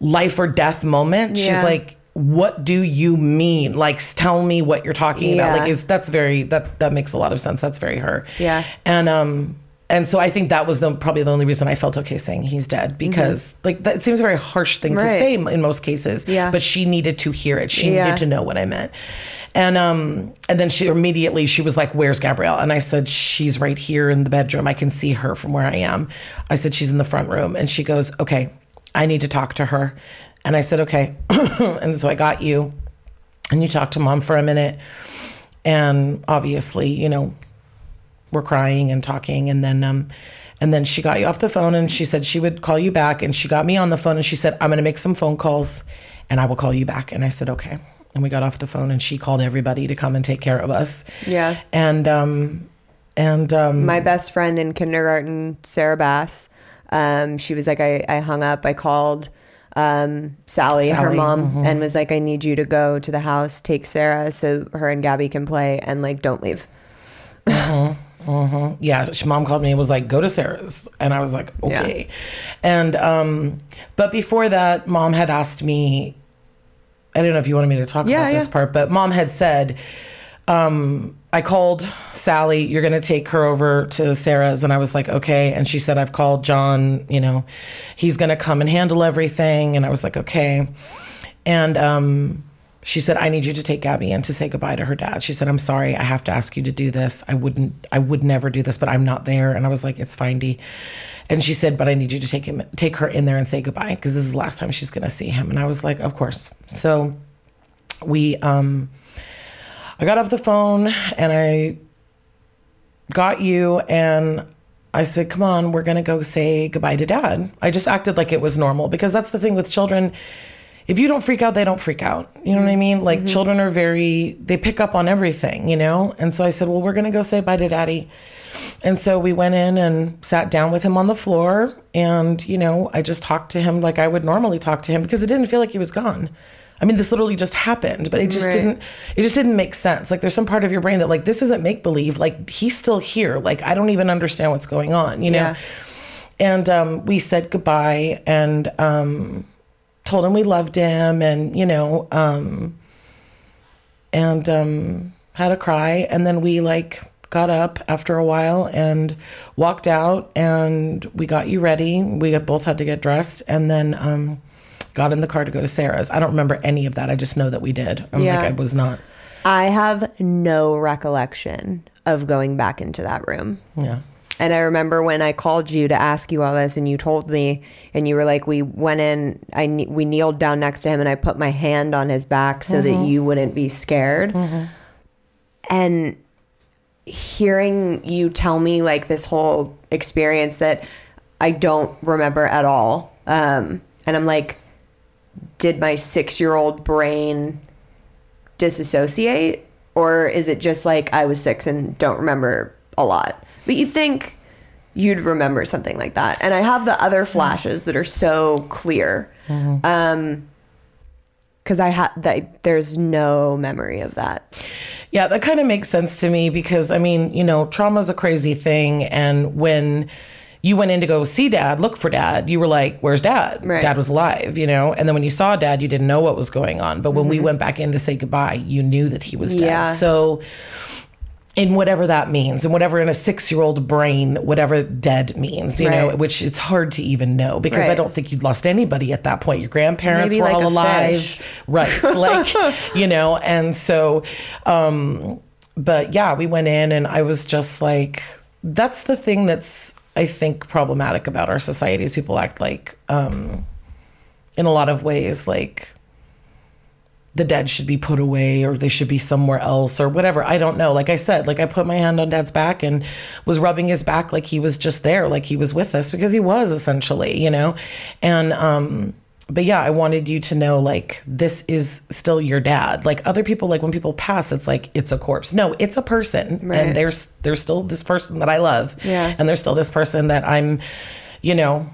life or death moment. She's like what do you mean? Like tell me what you're talking about. Like is that's very that that makes a lot of sense. That's very her. Yeah. And um and so I think that was the probably the only reason I felt okay saying he's dead because like that seems a very harsh thing to Mm-hmm. Say in most cases. Yeah. But she needed to hear it. She Yeah. needed to know what I meant. And um and then she immediately she was like, "Where's Gabrielle?" And I said, "She's right here in the bedroom. I can see her from where I am." I said, "She's in the front room." And she goes, "Okay, I need to talk to her." And I said, "Okay." and so I got you and you talked to mom for a minute. And obviously, you know, we're crying and talking. And then um and then she got you off the phone and she said she would call you back. And she got me on the phone and she said i'm going to make some phone calls and i will call you back. And i said okay. And we got off the phone and she called everybody to come and take care of us. Yeah. and um and um My best friend in kindergarten, Sarah Bass, um, she was like, I, I hung up, I called um, Sally, her Sally, mom, mhm. and was like, I need you to go to the house, take Sarah so her and Gabby can play, and like, don't leave. Yeah, she, mom called me and was like, "Go to Sarah's," and I was like, Yeah. "Okay." And um, but before that, mom had asked me. I don't know if you wanted me to talk Yeah, about this part, but mom had said, um, I called Sally. You're going to take her over to Sarah's, and I was like, okay. And she said, I've called John. You know, he's going to come and handle everything. And I was like, okay. And um, she said, I need you to take Gabby in to say goodbye to her dad. She said, I'm sorry, I have to ask you to do this. I wouldn't, I would never do this, but I'm not there. And I was like, it's fine. And she said, but I need you to take him, take her in there and say goodbye because this is the last time she's going to see him. And I was like, of course. So we, um, I got off the phone and I got you and I said, come on, we're going to go say goodbye to dad. I just acted like it was normal because that's the thing with children. If you don't freak out, they don't freak out. You know what I mean? Like children are very, they pick up on everything, you know? And so I said, well, we're going to go say bye to daddy. And so we went in and sat down with him on the floor. And, you know, I just talked to him like I would normally talk to him because it didn't feel like he was gone. I mean, this literally just happened, but it just Right. didn't, it just didn't make sense. Like there's some part of your brain that like, this isn't make believe. Like he's still here. Like I don't even understand what's going on, you know? Yeah. And um, we said goodbye and um, told him we loved him and, you know, um, and um, had a cry, and then we like got up after a while and walked out, and we got you ready. We both had to get dressed, and then um, got in the car to go to Sarah's. I don't remember any of that. I just know that we did. I'm Yeah. like I was not. I have no recollection of going back into that room. Yeah. And I remember when I called you to ask you all this, and you told me, and you were like, "We went in. I we kneeled down next to him, and I put my hand on his back so that you wouldn't be scared." And hearing you tell me like this whole experience that I don't remember at all, um, and I'm like, did my six year old brain disassociate, or is it just like I was six and don't remember a lot? But you think you'd remember something like that. And I have the other flashes that are so clear. Um, because I had that, there's no memory of that. Yeah, that kind of makes sense to me because I mean, you know, trauma is a crazy thing. And when you went in to go see dad, look for dad, you were like, Where's dad? Right. Dad was alive, you know? And then when you saw dad, you didn't know what was going on. But when we went back in to say goodbye, you knew that he was dead. Mm-hmm. Yeah. So, in whatever that means, and whatever in a six year old brain, whatever dead means, you know, which it's hard to even know because I don't think you'd lost anybody at that point. Your grandparents Maybe were like all alive. fish. Right. like, you know, and so, um, but yeah, we went in and I was just like, that's the thing that's, I think, problematic about our society is people act like, um, in a lot of ways, like, the dead should be put away or they should be somewhere else or whatever. I don't know. Like I said, like I put my hand on dad's back and was rubbing his back like he was just there, like he was with us because he was essentially, you know? And, um, but yeah, I wanted you to know like this is still your dad. Like other people, like when people pass, it's like it's a corpse. No, it's a person, Right. and there's there's still this person that I love, Yeah. and there's still this person that I'm, you know,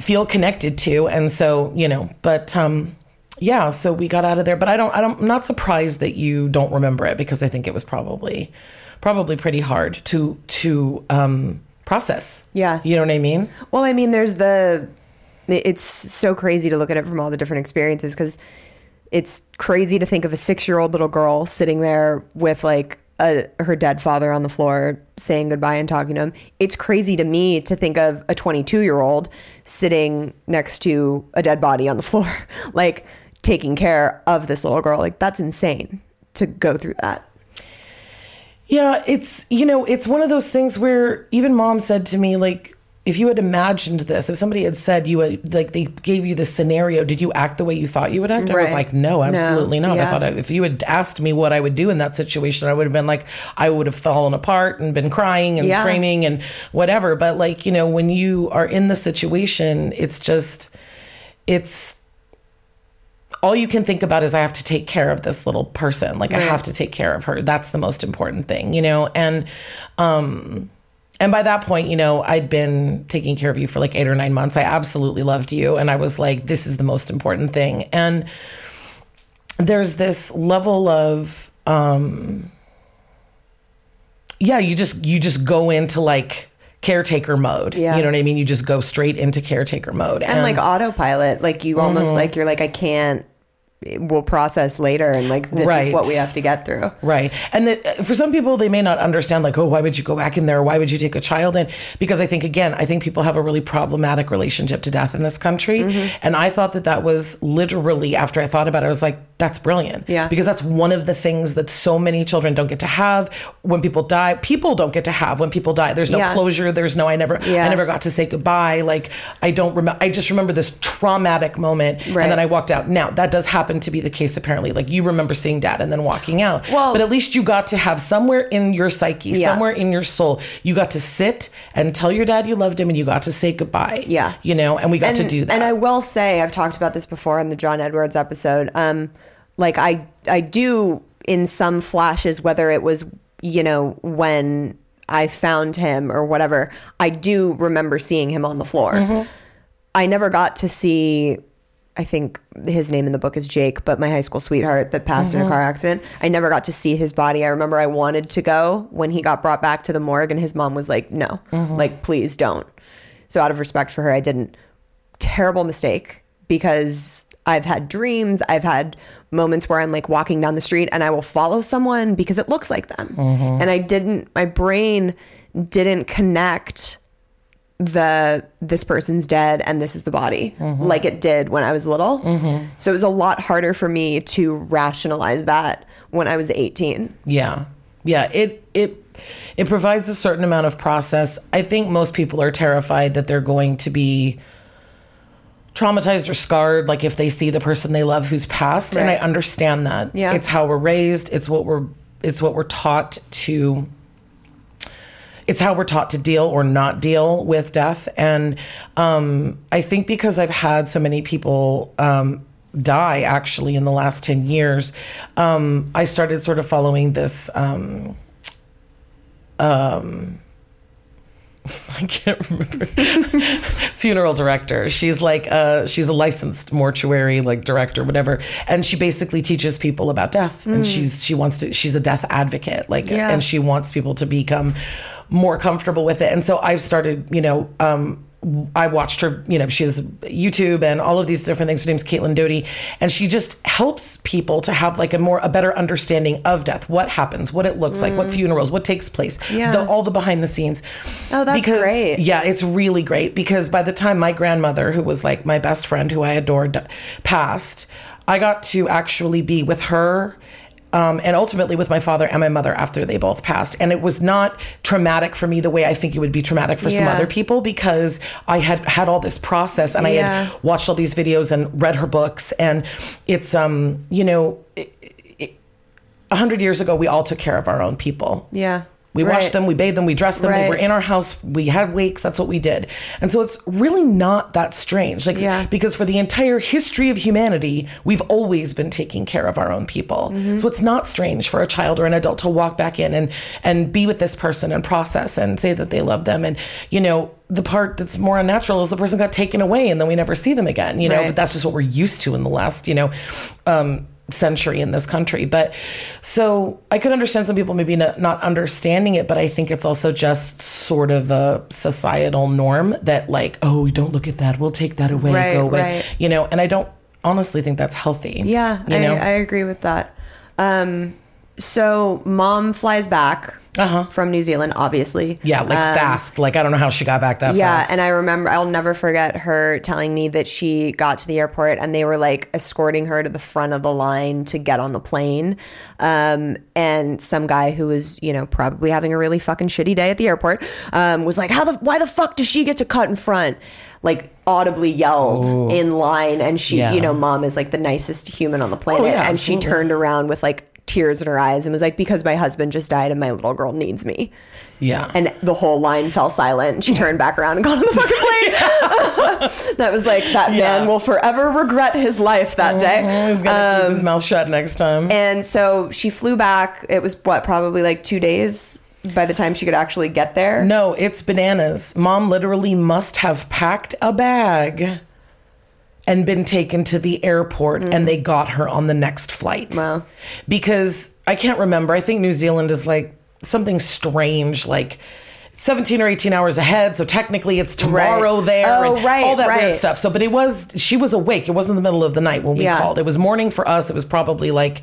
feel connected to and so you know but um yeah so we got out of there but i don't i don't i'm not surprised that you don't remember it because i think it was probably probably pretty hard to to um process Yeah. you know what i mean Well, I mean, there's the. It's so crazy to look at it from all the different experiences because it's crazy to think of a six year old little girl sitting there with like a, her dead father on the floor saying goodbye and talking to him. It's crazy to me to think of a 22 year old sitting next to a dead body on the floor, like taking care of this little girl. Like, that's insane to go through that. Yeah, it's you know, it's one of those things where even mom said to me like if you had imagined this, if somebody had said you like they gave you this scenario, did you act the way you thought you would act? I was like, no, absolutely not. I thought I, if you had asked me what I would do in that situation, I would have been like, I would have fallen apart and been crying and Yeah. screaming and whatever. But like you know, when you are in the situation, it's just it's all you can think about is I have to take care of this little person. Like I have to take care of her. That's the most important thing, you know? And um and by that point, you know, I'd been taking care of you for like 8 or 9 months. I absolutely loved you and I was like this is the most important thing. And there's this level of um yeah, you just you just go into like caretaker mode. Yeah. You know what I mean? You just go straight into caretaker mode. And like autopilot, like you almost Mm-hmm. like you're like, I can't, we'll process later. And like, this is Right. what we have to get through. Right. And the, for some people, they may not understand, like, oh, why would you go back in there? Why would you take a child in? Because I think, again, I think people have a really problematic relationship to death in this country. Mm-hmm. And I thought that that was literally, after I thought about it, I was like, that's brilliant. Yeah. Because that's one of the things that so many children don't get to have when people die. People don't get to have when people die. There's no Yeah. closure. There's no, I never, Yeah. I never got to say goodbye. Like, I don't remember, I just remember this traumatic moment. Right. And then I walked out. Now, that does happen to be the case, apparently. Like, you remember seeing dad and then walking out. Well- but at least you got to have somewhere in your psyche, Yeah. somewhere in your soul, you got to sit and tell your dad you loved him and you got to say goodbye. Yeah. You know, and we got to do that. And I will say, I've talked about this before in the John Edwards episode. Um, like I, I do in some flashes, whether it was, you know, when I found him or whatever, I do remember seeing him on the floor. Mm-hmm. I never got to see. I think his name in the book is Jake, but my high school sweetheart that passed Mm-hmm. in a car accident. I never got to see his body. I remember I wanted to go when he got brought back to the morgue, and his mom was like, "No, Mm-hmm. like please don't." So out of respect for her, I didn't. Terrible mistake because I've had dreams. I've had moments where I'm like walking down the street and I will follow someone because it looks like them. Mm-hmm. And I didn't, my brain didn't connect the this person's dead and this is the body mm-hmm. like it did when I was little. Mm-hmm. So it was a lot harder for me to rationalize that when I was 18. Yeah. Yeah, it it it provides a certain amount of process. I think most people are terrified that they're going to be traumatized or scarred like if they see the person they love who's passed and I understand that. Yeah. It's how we're raised, it's what we're it's what we're taught to it's how we're taught to deal or not deal with death. And um, I think because I've had so many people um, die actually in the last 10 years, um, I started sort of following this. Um, um, I can't remember. Funeral director. She's like, uh, she's a licensed mortuary like director, whatever, and she basically teaches people about death. And she's she wants to. She's a death advocate, like, Yeah. and she wants people to become more comfortable with it. And so I've started, you know, um, I watched her, you know, she has YouTube and all of these different things. Her name's Caitlin Doughty. And she just helps people to have like a more, a better understanding of death, what happens, what it looks like, what mm. funerals, what takes place, Yeah. the, all the behind the scenes. Oh, that's great. Yeah, it's really great because by the time my grandmother, who was like my best friend, who I adored, passed, I got to actually be with her. Um, and ultimately with my father and my mother after they both passed. And it was not traumatic for me the way I think it would be traumatic for some other people because I had had all this process and I Yeah. had watched all these videos and read her books. And it's, um, you know, a hundred years ago, we all took care of our own people. Yeah. We Right. washed them, we bathed them, we dressed them. They were in our house. We had wakes. That's what we did. And so it's really not that strange. Like, Yeah. because for the entire history of humanity, we've always been taking care of our own people. Mm-hmm. So it's not strange for a child or an adult to walk back in and and be with this person and process and say that they love them. And you know, the part that's more unnatural is the person got taken away and then we never see them again. You know, Right. but that's just what we're used to in the last, you know, um, century in this country. But so I could understand some people maybe not, not understanding it, but I think it's also just sort of a societal norm that like, oh, we don't look at that. We'll take that away. Right, go away. right. You know, and I don't honestly think that's healthy. Yeah, You I. I agree with that. Um, so mom flies back Uh-huh. from New Zealand, obviously. yeah, like Um, fast. Like I don't know how she got back that Yeah, fast. Yeah, and I remember I'll never forget her telling me that she got to the airport and they were like escorting her to the front of the line to get on the plane. Um, and some guy who was, you know, probably having a really fucking shitty day at the airport, um, was like, "How the why the fuck does she get to cut in front?" Like audibly yelled in line, and she, Yeah. you know, mom is like the nicest human on the planet, Oh, yeah, and she turned around with like tears in her eyes and was like, "Because my husband just died and my little girl needs me." yeah. And the whole line fell silent. She turned back around and got on the fucking plane. that was like, that Yeah. man will forever regret his life that day. He's gonna keep Um, his mouth shut next time. And so she flew back. It was what, probably like two days by the time she could actually get there. No, it's bananas. Mom literally must have packed a bag and been taken to the airport and they got her on the next flight. Mm. Wow. Because I can't remember. I think New Zealand is like something strange like 17 or 18 hours ahead, so technically it's tomorrow Right. there Oh, and right, all that weird stuff. So, but it was she was awake. It wasn't the middle of the night when we Yeah. called. It was morning for us. It was probably like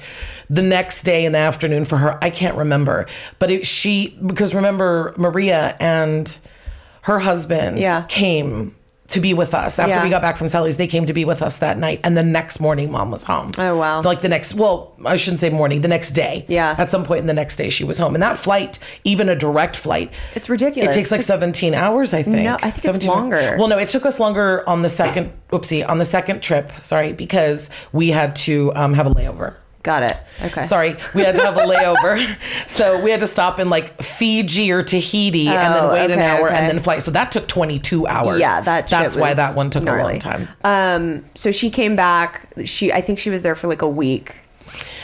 the next day in the afternoon for her. I can't remember. But it, she because remember Maria and her husband Yeah. came to be with us after Yeah. we got back from Sally's. They came to be with us that night, and the next morning, mom was home. Oh, wow. Like the next, well, I shouldn't say morning, the next day. Yeah. At some point in the next day, she was home, and that flight, even a direct flight, It's ridiculous. It takes like 17 hours, I think. No, I think it's 17 longer. Well, no, it took us longer on the second. Oopsie, on the second trip. Sorry, because we had to um, have a layover. Got it. Okay. Sorry, we had to have a layover. so we had to stop in like Fiji or Tahiti and then Oh, wait an hour okay. and then fly. So that took 22 hours. Yeah, that That's why that one took a long time. Um, so she came back. She, I think she was there for like a week.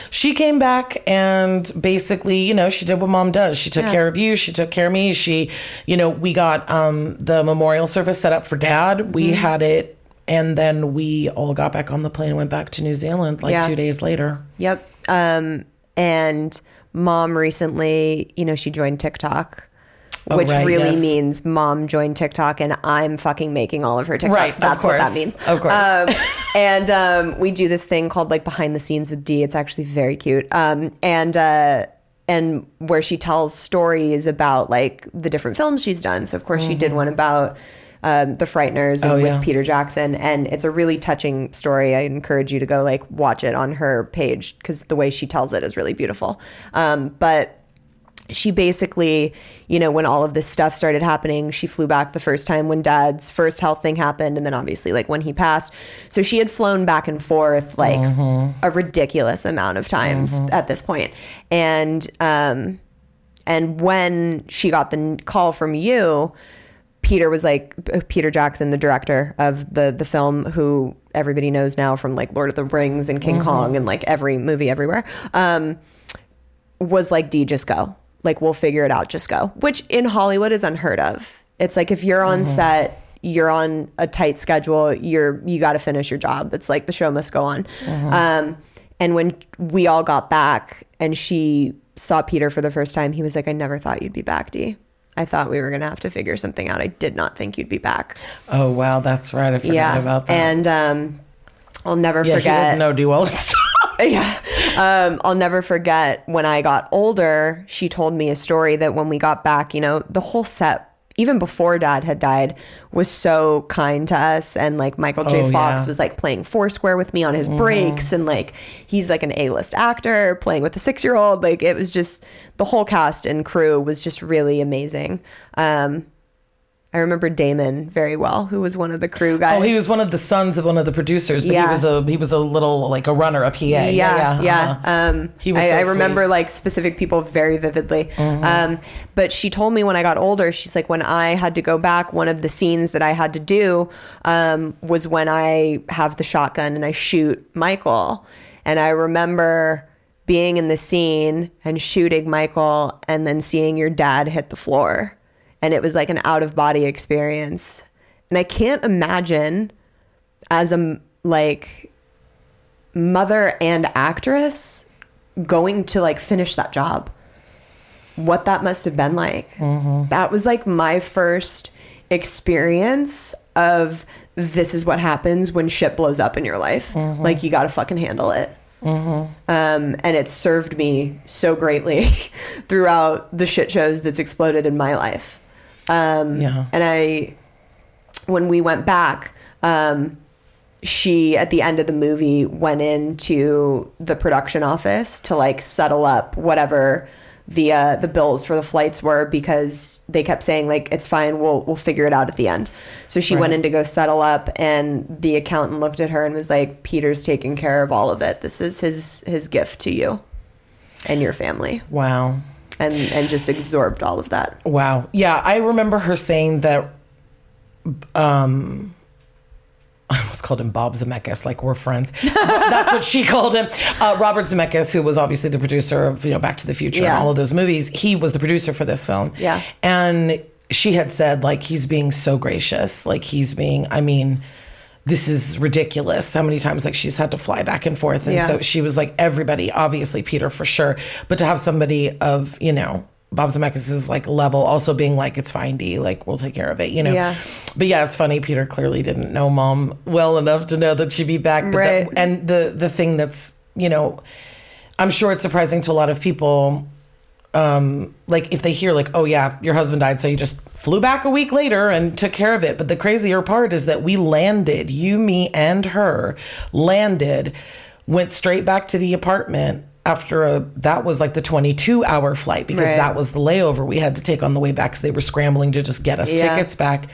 She came back and basically, you know, she did what mom does. She took care of you. She took care of me. She, you know, we got um, the memorial service set up for dad. We Mm-hmm. had it. And then we all got back on the plane and went back to New Zealand like Yeah. two days later. Yep. Um, and mom recently, you know, she joined TikTok. Oh, which right, really yes. means mom joined TikTok and I'm fucking making all of her TikToks. Right, That's what that means. of course. Um, and um, we do this thing called like behind the scenes with D. It's actually very cute. Um, and uh, and where she tells stories about like the different films she's done. So of course she did one about um, the Frighteners Mm-hmm. Oh, with yeah. Peter Jackson, and it's a really touching story. I encourage you to go like watch it on her page because the way she tells it is really beautiful. Um, but she basically, you know, when all of this stuff started happening, she flew back the first time when dad's first health thing happened. And then obviously, like when he passed. So she had flown back and forth like a ridiculous amount of times at this point. And, um, and when she got the call from you, Peter was like Peter Jackson, the director of the the film, who everybody knows now from like Lord of the Rings and King Kong and like every movie everywhere. Um, was like, D, just go. Like, we'll figure it out, just go. Which in Hollywood is unheard of. It's like if you're on set, you're on a tight schedule, you're you got to finish your job. It's like the show must go on. Um, and when we all got back and she saw Peter for the first time, he was like, I never thought you'd be back, D. I thought we were gonna have to figure something out. I did not think you'd be back. Oh wow, that's right. I forgot yeah, about that. and um, I'll never yeah, forget know do. Stop. yeah. Um, I'll never forget when I got older, she told me a story that when we got back, you know, the whole set, even before dad had died, was so kind to us. And like Michael J. Oh, Fox yeah. Mm-hmm. was like playing Foursquare with me on his breaks. And like he's like an A list actor playing with a six year old. Like it was just the whole cast and crew was just really amazing. Um, I remember Damon very well, who was one of the crew guys. Oh, he was one of the sons of one of the producers, but Yeah. he was a he was a little like a runner, a PA. Yeah, yeah, yeah. uh-huh. Um, He was I, so I remember. Mm-hmm. like specific people very vividly. Um, but she told me when I got older, she's like, when I had to go back, one of the scenes that I had to do um, was when I have the shotgun and I shoot Michael, and I remember being in the scene and shooting Michael, and then seeing your dad hit the floor, and it was like an out of body experience, and I can't imagine as a like mother and actress going to like finish that job. What that must have been like. Mm-hmm. That was like my first experience of this is what happens when shit blows up in your life. Mm-hmm. Like you gotta fucking handle it. Mm-hmm. Um, and it served me so greatly throughout the shit shows that's exploded in my life um, Yeah. and i when we went back, um, she at the end of the movie went into the production office to like settle up whatever the uh, the bills for the flights were because they kept saying like it's fine we'll we'll figure it out at the end. So she went in to go settle up and the accountant looked at her and was like Peter's taking care of all of it. This is his his gift to you and your family. Wow. And and just absorbed all of that. Wow. Yeah, I remember her saying that um I almost called him Bob Zemeckis, like we're friends. That's what she called him. Uh, Robert Zemeckis, who was obviously the producer of you know Back to the Future Yeah. and all of those movies, he was the producer for this film. Yeah. and she had said like he's being so gracious, like he's being. I mean, this is ridiculous. How many times like she's had to fly back and forth, and Yeah. so she was like everybody, obviously Peter for sure, but to have somebody of you know. Bob Zemeckis' like level also being like it's fine D like we'll take care of it you know Yeah. but yeah it's funny Peter clearly didn't know mom well enough to know that she'd be back but Right. that, and the the thing that's you know I'm sure it's surprising to a lot of people um like if they hear like oh yeah your husband died so you just flew back a week later and took care of it but the crazier part is that we landed you me and her landed went straight back to the apartment after a that was like the 22 hour flight because Right. that was the layover we had to take on the way back because they were scrambling to just get us Yeah. tickets back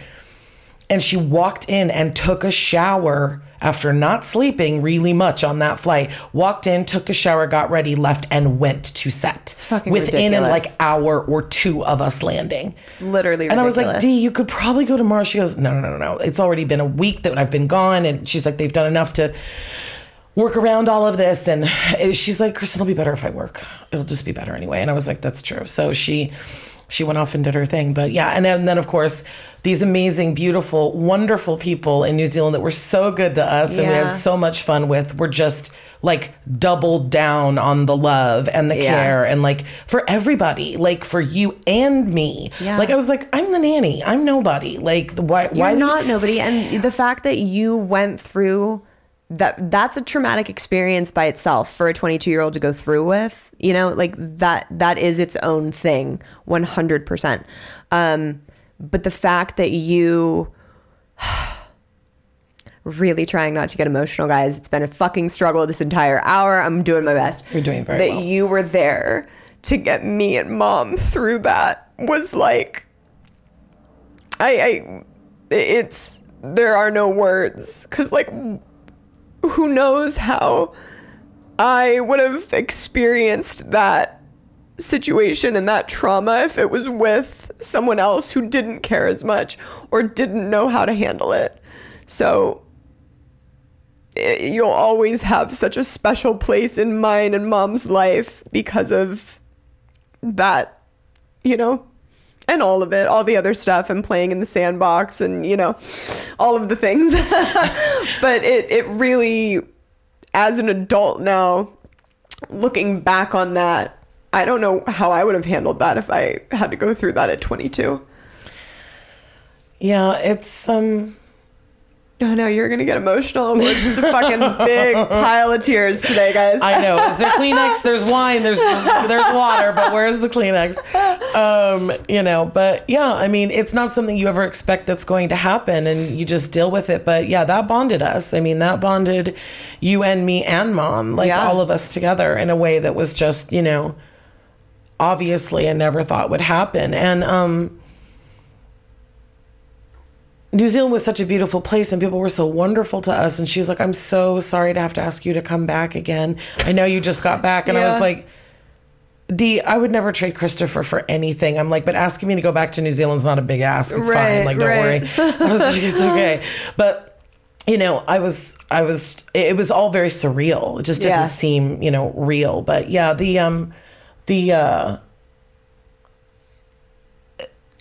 and she walked in and took a shower after not sleeping really much on that flight. Walked in, took a shower, got ready, left, and went to set. fucking within an like hour or two of us landing. It's literally And I was like. D, you could probably go tomorrow. She goes, No, no, no, no, no. It's already been a week that I've been gone. And she's like, They've done enough to work around all of this. And she's like, Kristen, it'll be better if I work. It'll just be better anyway. And I was like, That's true. So she she went off and did her thing. But yeah, and then, and then of course these amazing, beautiful, wonderful people in New Zealand that were so good to us and we had so much fun with were just like doubled down on the love and the Yeah. care and like for everybody, like for you and me. Yeah. Like I was like, I'm the nanny. I'm nobody. Like why You're why not nobody. And the fact that you went through that that's a traumatic experience by itself for a 22 year old to go through with you know like that that is its own thing 100% um but the fact that you really trying not to get emotional guys it's been a fucking struggle this entire hour. I'm doing my best. You're doing very that well. you were there to get me and mom through that was like I, I it's there are no words. Because like who knows how I would have experienced that situation and that trauma if it was with someone else who didn't care as much or didn't know how to handle it. So i- you'll always have such a special place in mine and mom's life because of that, you know, and all of it, all the other stuff, and playing in the sandbox, and you know, all of the things. but it it really, as an adult now, looking back on that, I don't know how I would have handled that if I had to go through that at 22. Yeah, it's um Oh no, you're gonna get emotional. We're just a fucking big pile of tears today, guys. I know. Is there Kleenex? There's wine. There's there's water, but where's the Kleenex? Um, you know, but yeah, I mean, it's not something you ever expect that's going to happen, and you just deal with it. But yeah, that bonded us. I mean, that bonded you and me and mom, like Yeah. all of us together, in a way that was just, you know, obviously I never thought would happen, and um. New Zealand was such a beautiful place and people were so wonderful to us. And she's like, I'm so sorry to have to ask you to come back again. I know you just got back. And I was like, D, I would never trade Christopher for anything. I'm like, but asking me to go back to New Zealand's not a big ask. It's Right, fine. Like, don't right. worry. I was like, it's okay. But you know, I was, I was, it was all very surreal. It just didn't Yeah. seem, you know, real. But yeah, the, um, the, uh,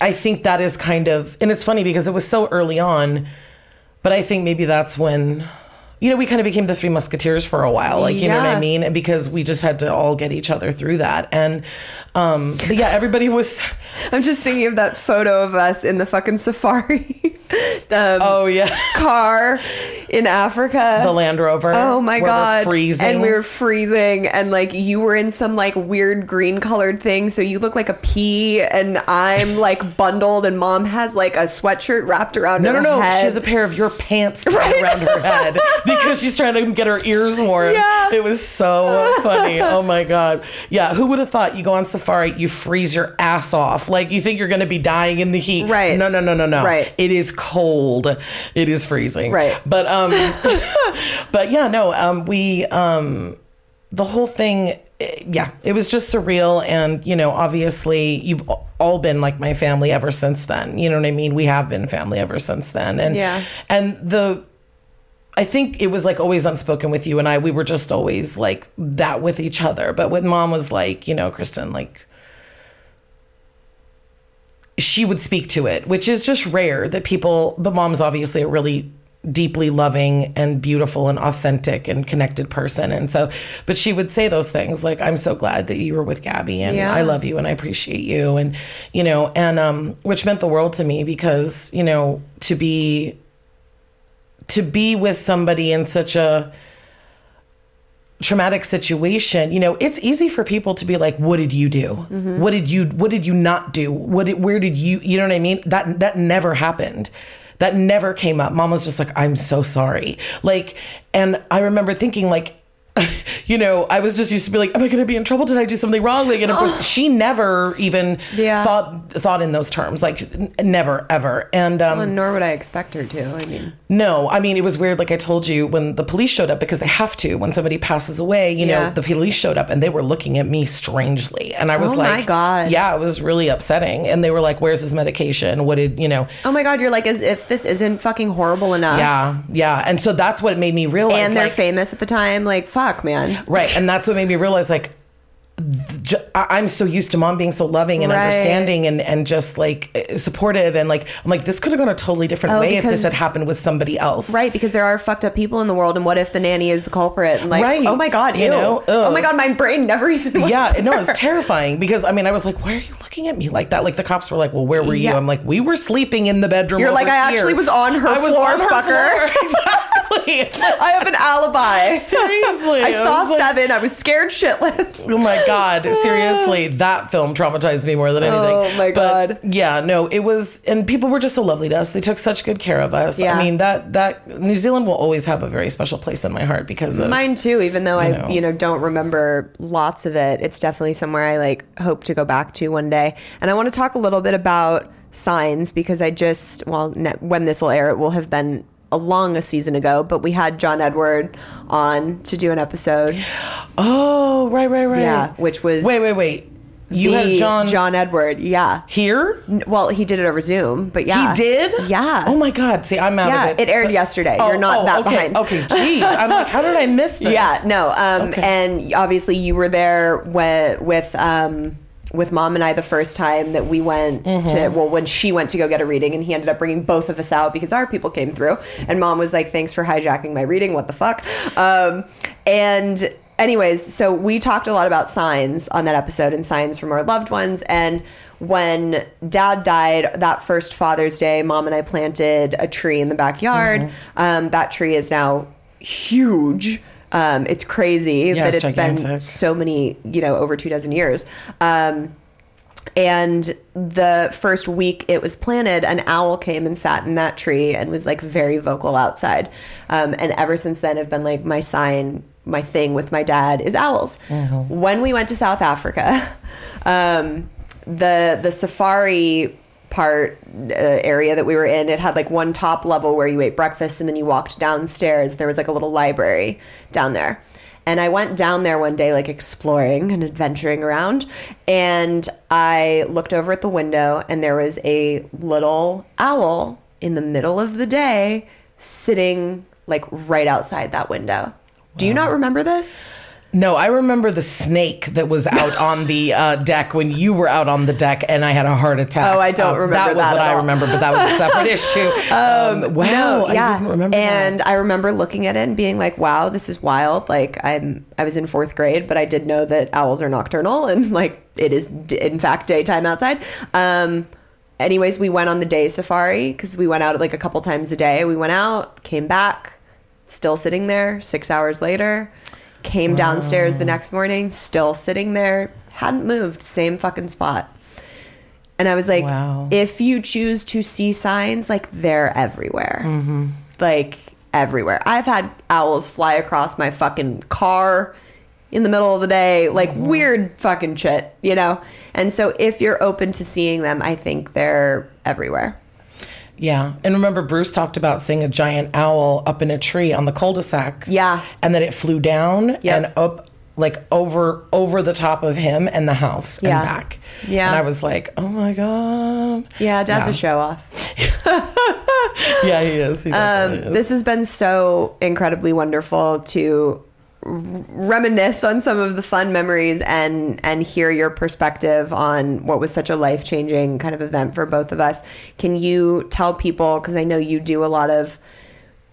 I think that is kind of, and it's funny because it was so early on, but I think maybe that's when, you know, we kind of became the Three Musketeers for a while, like you know what I mean, and because we just had to all get each other through that, and, um, but yeah, everybody was. I'm just thinking of that photo of us in the fucking safari um, Oh yeah, car in Africa. the Land Rover. Oh my god! freezing, and we were freezing, and like you were in some like weird green colored thing, so you look like a pea, and I'm like bundled, and mom has like a sweatshirt wrapped around No, her no, no. head. She has a pair of your pants tied around her head because she's trying to get her ears warm. Yeah. It was so funny. Oh my God. Yeah. Who would have thought you go on safari, you freeze your ass off? Like you think you're going to be dying in the heat. Right. No, no, no, no, no. Right. It is cold. It is freezing. Right. But, um, but yeah, no, um, we, um, the whole thing yeah it was just surreal and you know obviously you've all been like my family ever since then you know what i mean we have been family ever since then and Yeah. and the i think it was like always unspoken with you and i we were just always like that with each other but with mom was like you know kristen like she would speak to it, which is just rare that people, but mom's obviously a really deeply loving and beautiful and authentic and connected person. And so, but she would say those things like, I'm so glad that you were with Gabby and Yeah. I love you and I appreciate you. And, you know, and, um, which meant the world to me because, you know, to be, to be with somebody in such a, traumatic situation you know it's easy for people to be like what did you do? Mm-hmm. What did you what did you not do? What did, where did you you know what i mean? That that never happened. That never came up. Mom was just like i'm so sorry. Like and i remember thinking like you know, I was just used to be like, "Am I going to be in trouble? Did I do something wrong?" Like, and of course, she never even Yeah. thought thought in those terms, like n- never ever. And um, Well, nor would I expect her to. I mean, no, I mean it was weird. Like I told you, when the police showed up, because they have to when somebody passes away. You Yeah. know, the police showed up and they were looking at me strangely, and I was like, Oh my like, God. yeah, it was really upsetting." And they were like, "Where's his medication? What did you know?" oh my god, you're like as if this isn't fucking horrible enough. Yeah, yeah. And so that's what made me realize. And they're like, famous at the time. Like, fuck, man. right? And that's what made me realize, like, I'm so used to mom being so loving and Right. understanding and, and just like uh, supportive and like I'm like this could have gone a totally different Oh, way if this had happened with somebody else. Right, because there are fucked up people in the world, and what if the nanny is the culprit? And like, Right. oh my god, You ew. know, oh my god, my brain never even. Yeah, no, it's terrifying because I mean I was like, why are you looking at me like that? Like the cops were like, well, where were you? Yeah. I'm like, we were sleeping in the bedroom. You're like, I here." actually was on her I was floor, on her fucker. floor. Exactly. I have an alibi. Seriously, I I saw like- seven. I was scared shitless. Oh my god! Seriously, that film traumatized me more than oh anything. Oh my But, God. yeah, no, it was, and people were just so lovely to us. They took such good care of us. Yeah. I mean that that New Zealand will always have a very special place in my heart because of Mine too, even though I, know. you know, don't remember lots of it. It's definitely somewhere I like hope to go back to one day. And I want to talk a little bit about signs because I just, well, ne- when this will air, it will have been a long a season ago, but we had John Edward on to do an episode. Oh, right, right, right. Yeah, which was Wait, wait, wait. You had John John Edward. Yeah. here. N- Well, he did it over Zoom, but yeah. He did? Yeah. Oh my God. See, I'm out Yeah, of it. it aired yesterday. You're not that okay, behind. Okay, jeez. I'm like, how did I miss this? Yeah, no. Um, Okay. and obviously you were there with with um with mom and I the first time that we went Mm-hmm. to well when she went to go get a reading and he ended up bringing both of us out because our people came through. And mom was like thanks for hijacking my reading. What the fuck? Um, and anyways so we talked a lot about signs on that episode and signs from our loved ones. And when dad died that first father's day mom and i planted a tree in the backyard. Mm-hmm. um, that tree is now huge um, it's crazy Yeah, that it's it's been so many you know over two dozen years um, and the first week it was planted, an owl came and sat in that tree and was like very vocal outside. Um, and ever since then, have been like my sign, my thing with my dad is owls. When we went to South Africa, um, the the safari part uh, area that we were in, it had like one top level where you ate breakfast, and then you walked downstairs. There was like a little library down there. And I went down there one day, like exploring and adventuring around. And I looked over at the window, and there was a little owl in the middle of the day sitting like right outside that window. Do you not remember this? No, I remember the snake that was out on the uh, deck when you were out on the deck, and I had a heart attack. Oh, I don't Um, remember That was that what at I all. remember, but that was a separate issue. Um, wow, No, yeah. I didn't remember and that. I remember looking at it and being like, "Wow, this is wild!" Like I'm, I was in fourth grade, but I did know that owls are nocturnal and like it is d- in fact daytime outside. Um, anyways, we went on the day safari because we went out like a couple times a day. We went out, came back, still sitting there. Six hours later, came downstairs the next morning, still sitting there, hadn't moved, same fucking spot. And I was like, Wow. if you choose to see signs, like they're everywhere. Mm-hmm. Like everywhere. I've had owls fly across my fucking car in the middle of the day, like weird fucking shit, you know? And so if you're open to seeing them, I think they're everywhere. Yeah, and remember Bruce talked about seeing a giant owl up in a tree on the cul-de-sac. Yeah. and then it flew down Yep. and up like over over the top of him and the house Yeah. and back. Yeah. and I was like, oh my god. Yeah, dad's Yeah. a show off. Yeah, he is. He definitely is. Um, This has been so incredibly wonderful to reminisce on some of the fun memories and and hear your perspective on what was such a life-changing kind of event for both of us. Can you tell people because I know you do a lot of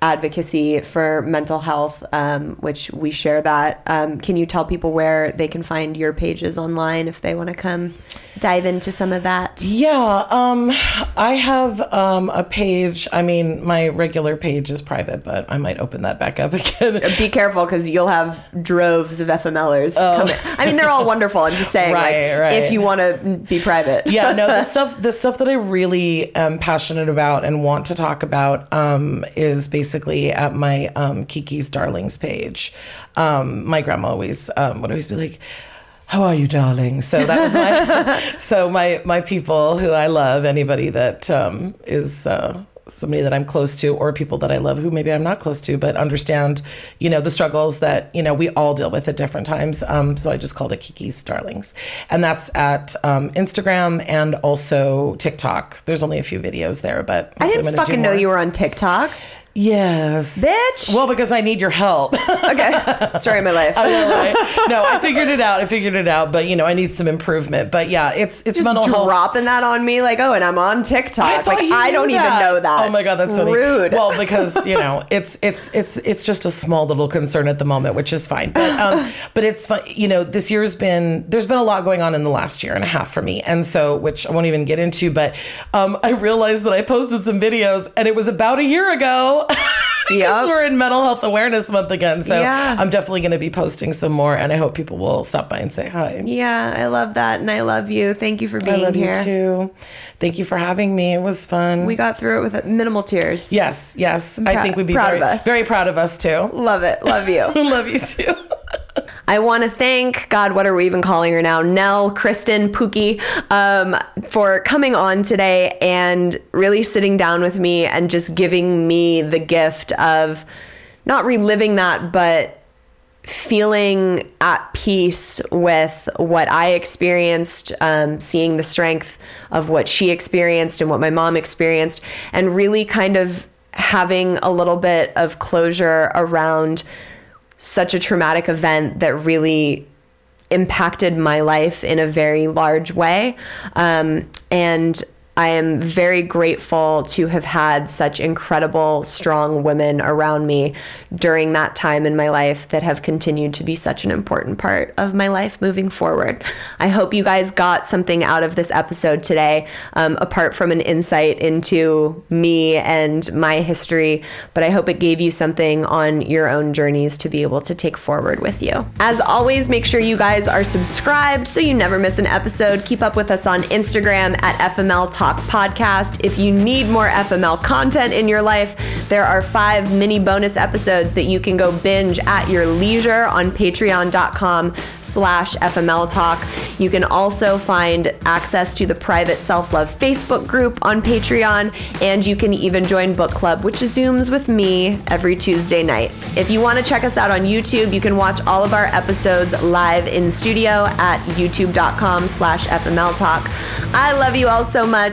advocacy for mental health, um, which we share that. Um, can you tell people where they can find your pages online if they want to come dive into some of that? Yeah, um, I have um, a page. I mean, my regular page is private, but I might open that back up again. Be careful because you'll have droves of FMLers coming. I mean, they're all wonderful. I'm just saying, like, Right, right. if you want to be private. yeah, no, the stuff the stuff that I really am passionate about and want to talk about um, is basically at my um, Kiki's Darlings page. Um, my grandma always um, would always be like. How are you, darling? So that was my so my my people who I love. Anybody that um, is uh, somebody that I'm close to, or people that I love who maybe I'm not close to, but understand, you know, the struggles that you know we all deal with at different times. Um, so I just called it Kiki's Darlings, and that's at um, Instagram and also TikTok. There's only a few videos there, but I didn't fucking know you were on TikTok. Yes. Bitch. Well, because I need your help. Okay. Story of my life. I know, right? no, I figured it out. I figured it out, but you know, I need some improvement. But yeah, it's it's Just mental health. dropping that on me like, oh, and I'm on TikTok. thought like I don't even know that. Oh my god, that's so rude. Well, because you know, it's it's it's it's just a small little concern at the moment, which is fine. But um, but it's fun. You know, this year's been there's been a lot going on in the last year and a half for me, and so which I won't even get into. But um, I realized that I posted some videos, and it was about a year ago. Because Yep. we're in Mental Health Awareness Month again, so Yeah. I'm definitely going to be posting some more, and I hope people will stop by and say hi. yeah, I love that, and I love you. Thank you for being I being love here. you too. Thank you for having me. It was fun. We got through it with minimal tears. Yes, yes. I think we'd be proud very, of us. very proud of us too. Love it. Love you. Love you too. I want to thank God. What are we even calling her now? Nell, Kristen, Pookie, um, for coming on today and really sitting down with me and just giving me the gift of not reliving that, but feeling at peace with what I experienced, um, seeing the strength of what she experienced and what my mom experienced, and really kind of having a little bit of closure around such a traumatic event that really impacted my life in a very large way. Um, and I am very grateful to have had such incredible, strong women around me during that time in my life that have continued to be such an important part of my life moving forward. I hope you guys got something out of this episode today, um, apart from an insight into me and my history, but I hope it gave you something on your own journeys to be able to take forward with you. As always, make sure you guys are subscribed so you never miss an episode. Keep up with us on Instagram at FML Talk Podcast. If you need more FML content in your life, there are five mini bonus episodes that you can go binge at your leisure on patreon.com slash FML Talk. You can also find access to the private self-love Facebook group on Patreon, and you can even join book club, which zooms with me every Tuesday night. If you want to check us out on YouTube, you can watch all of our episodes live in studio at youtube.com slash FML Talk. I love you all so much.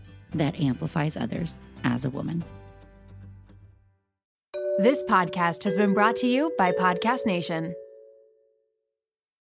that amplifies others as a woman. This podcast has been brought to you by Podcast Nation.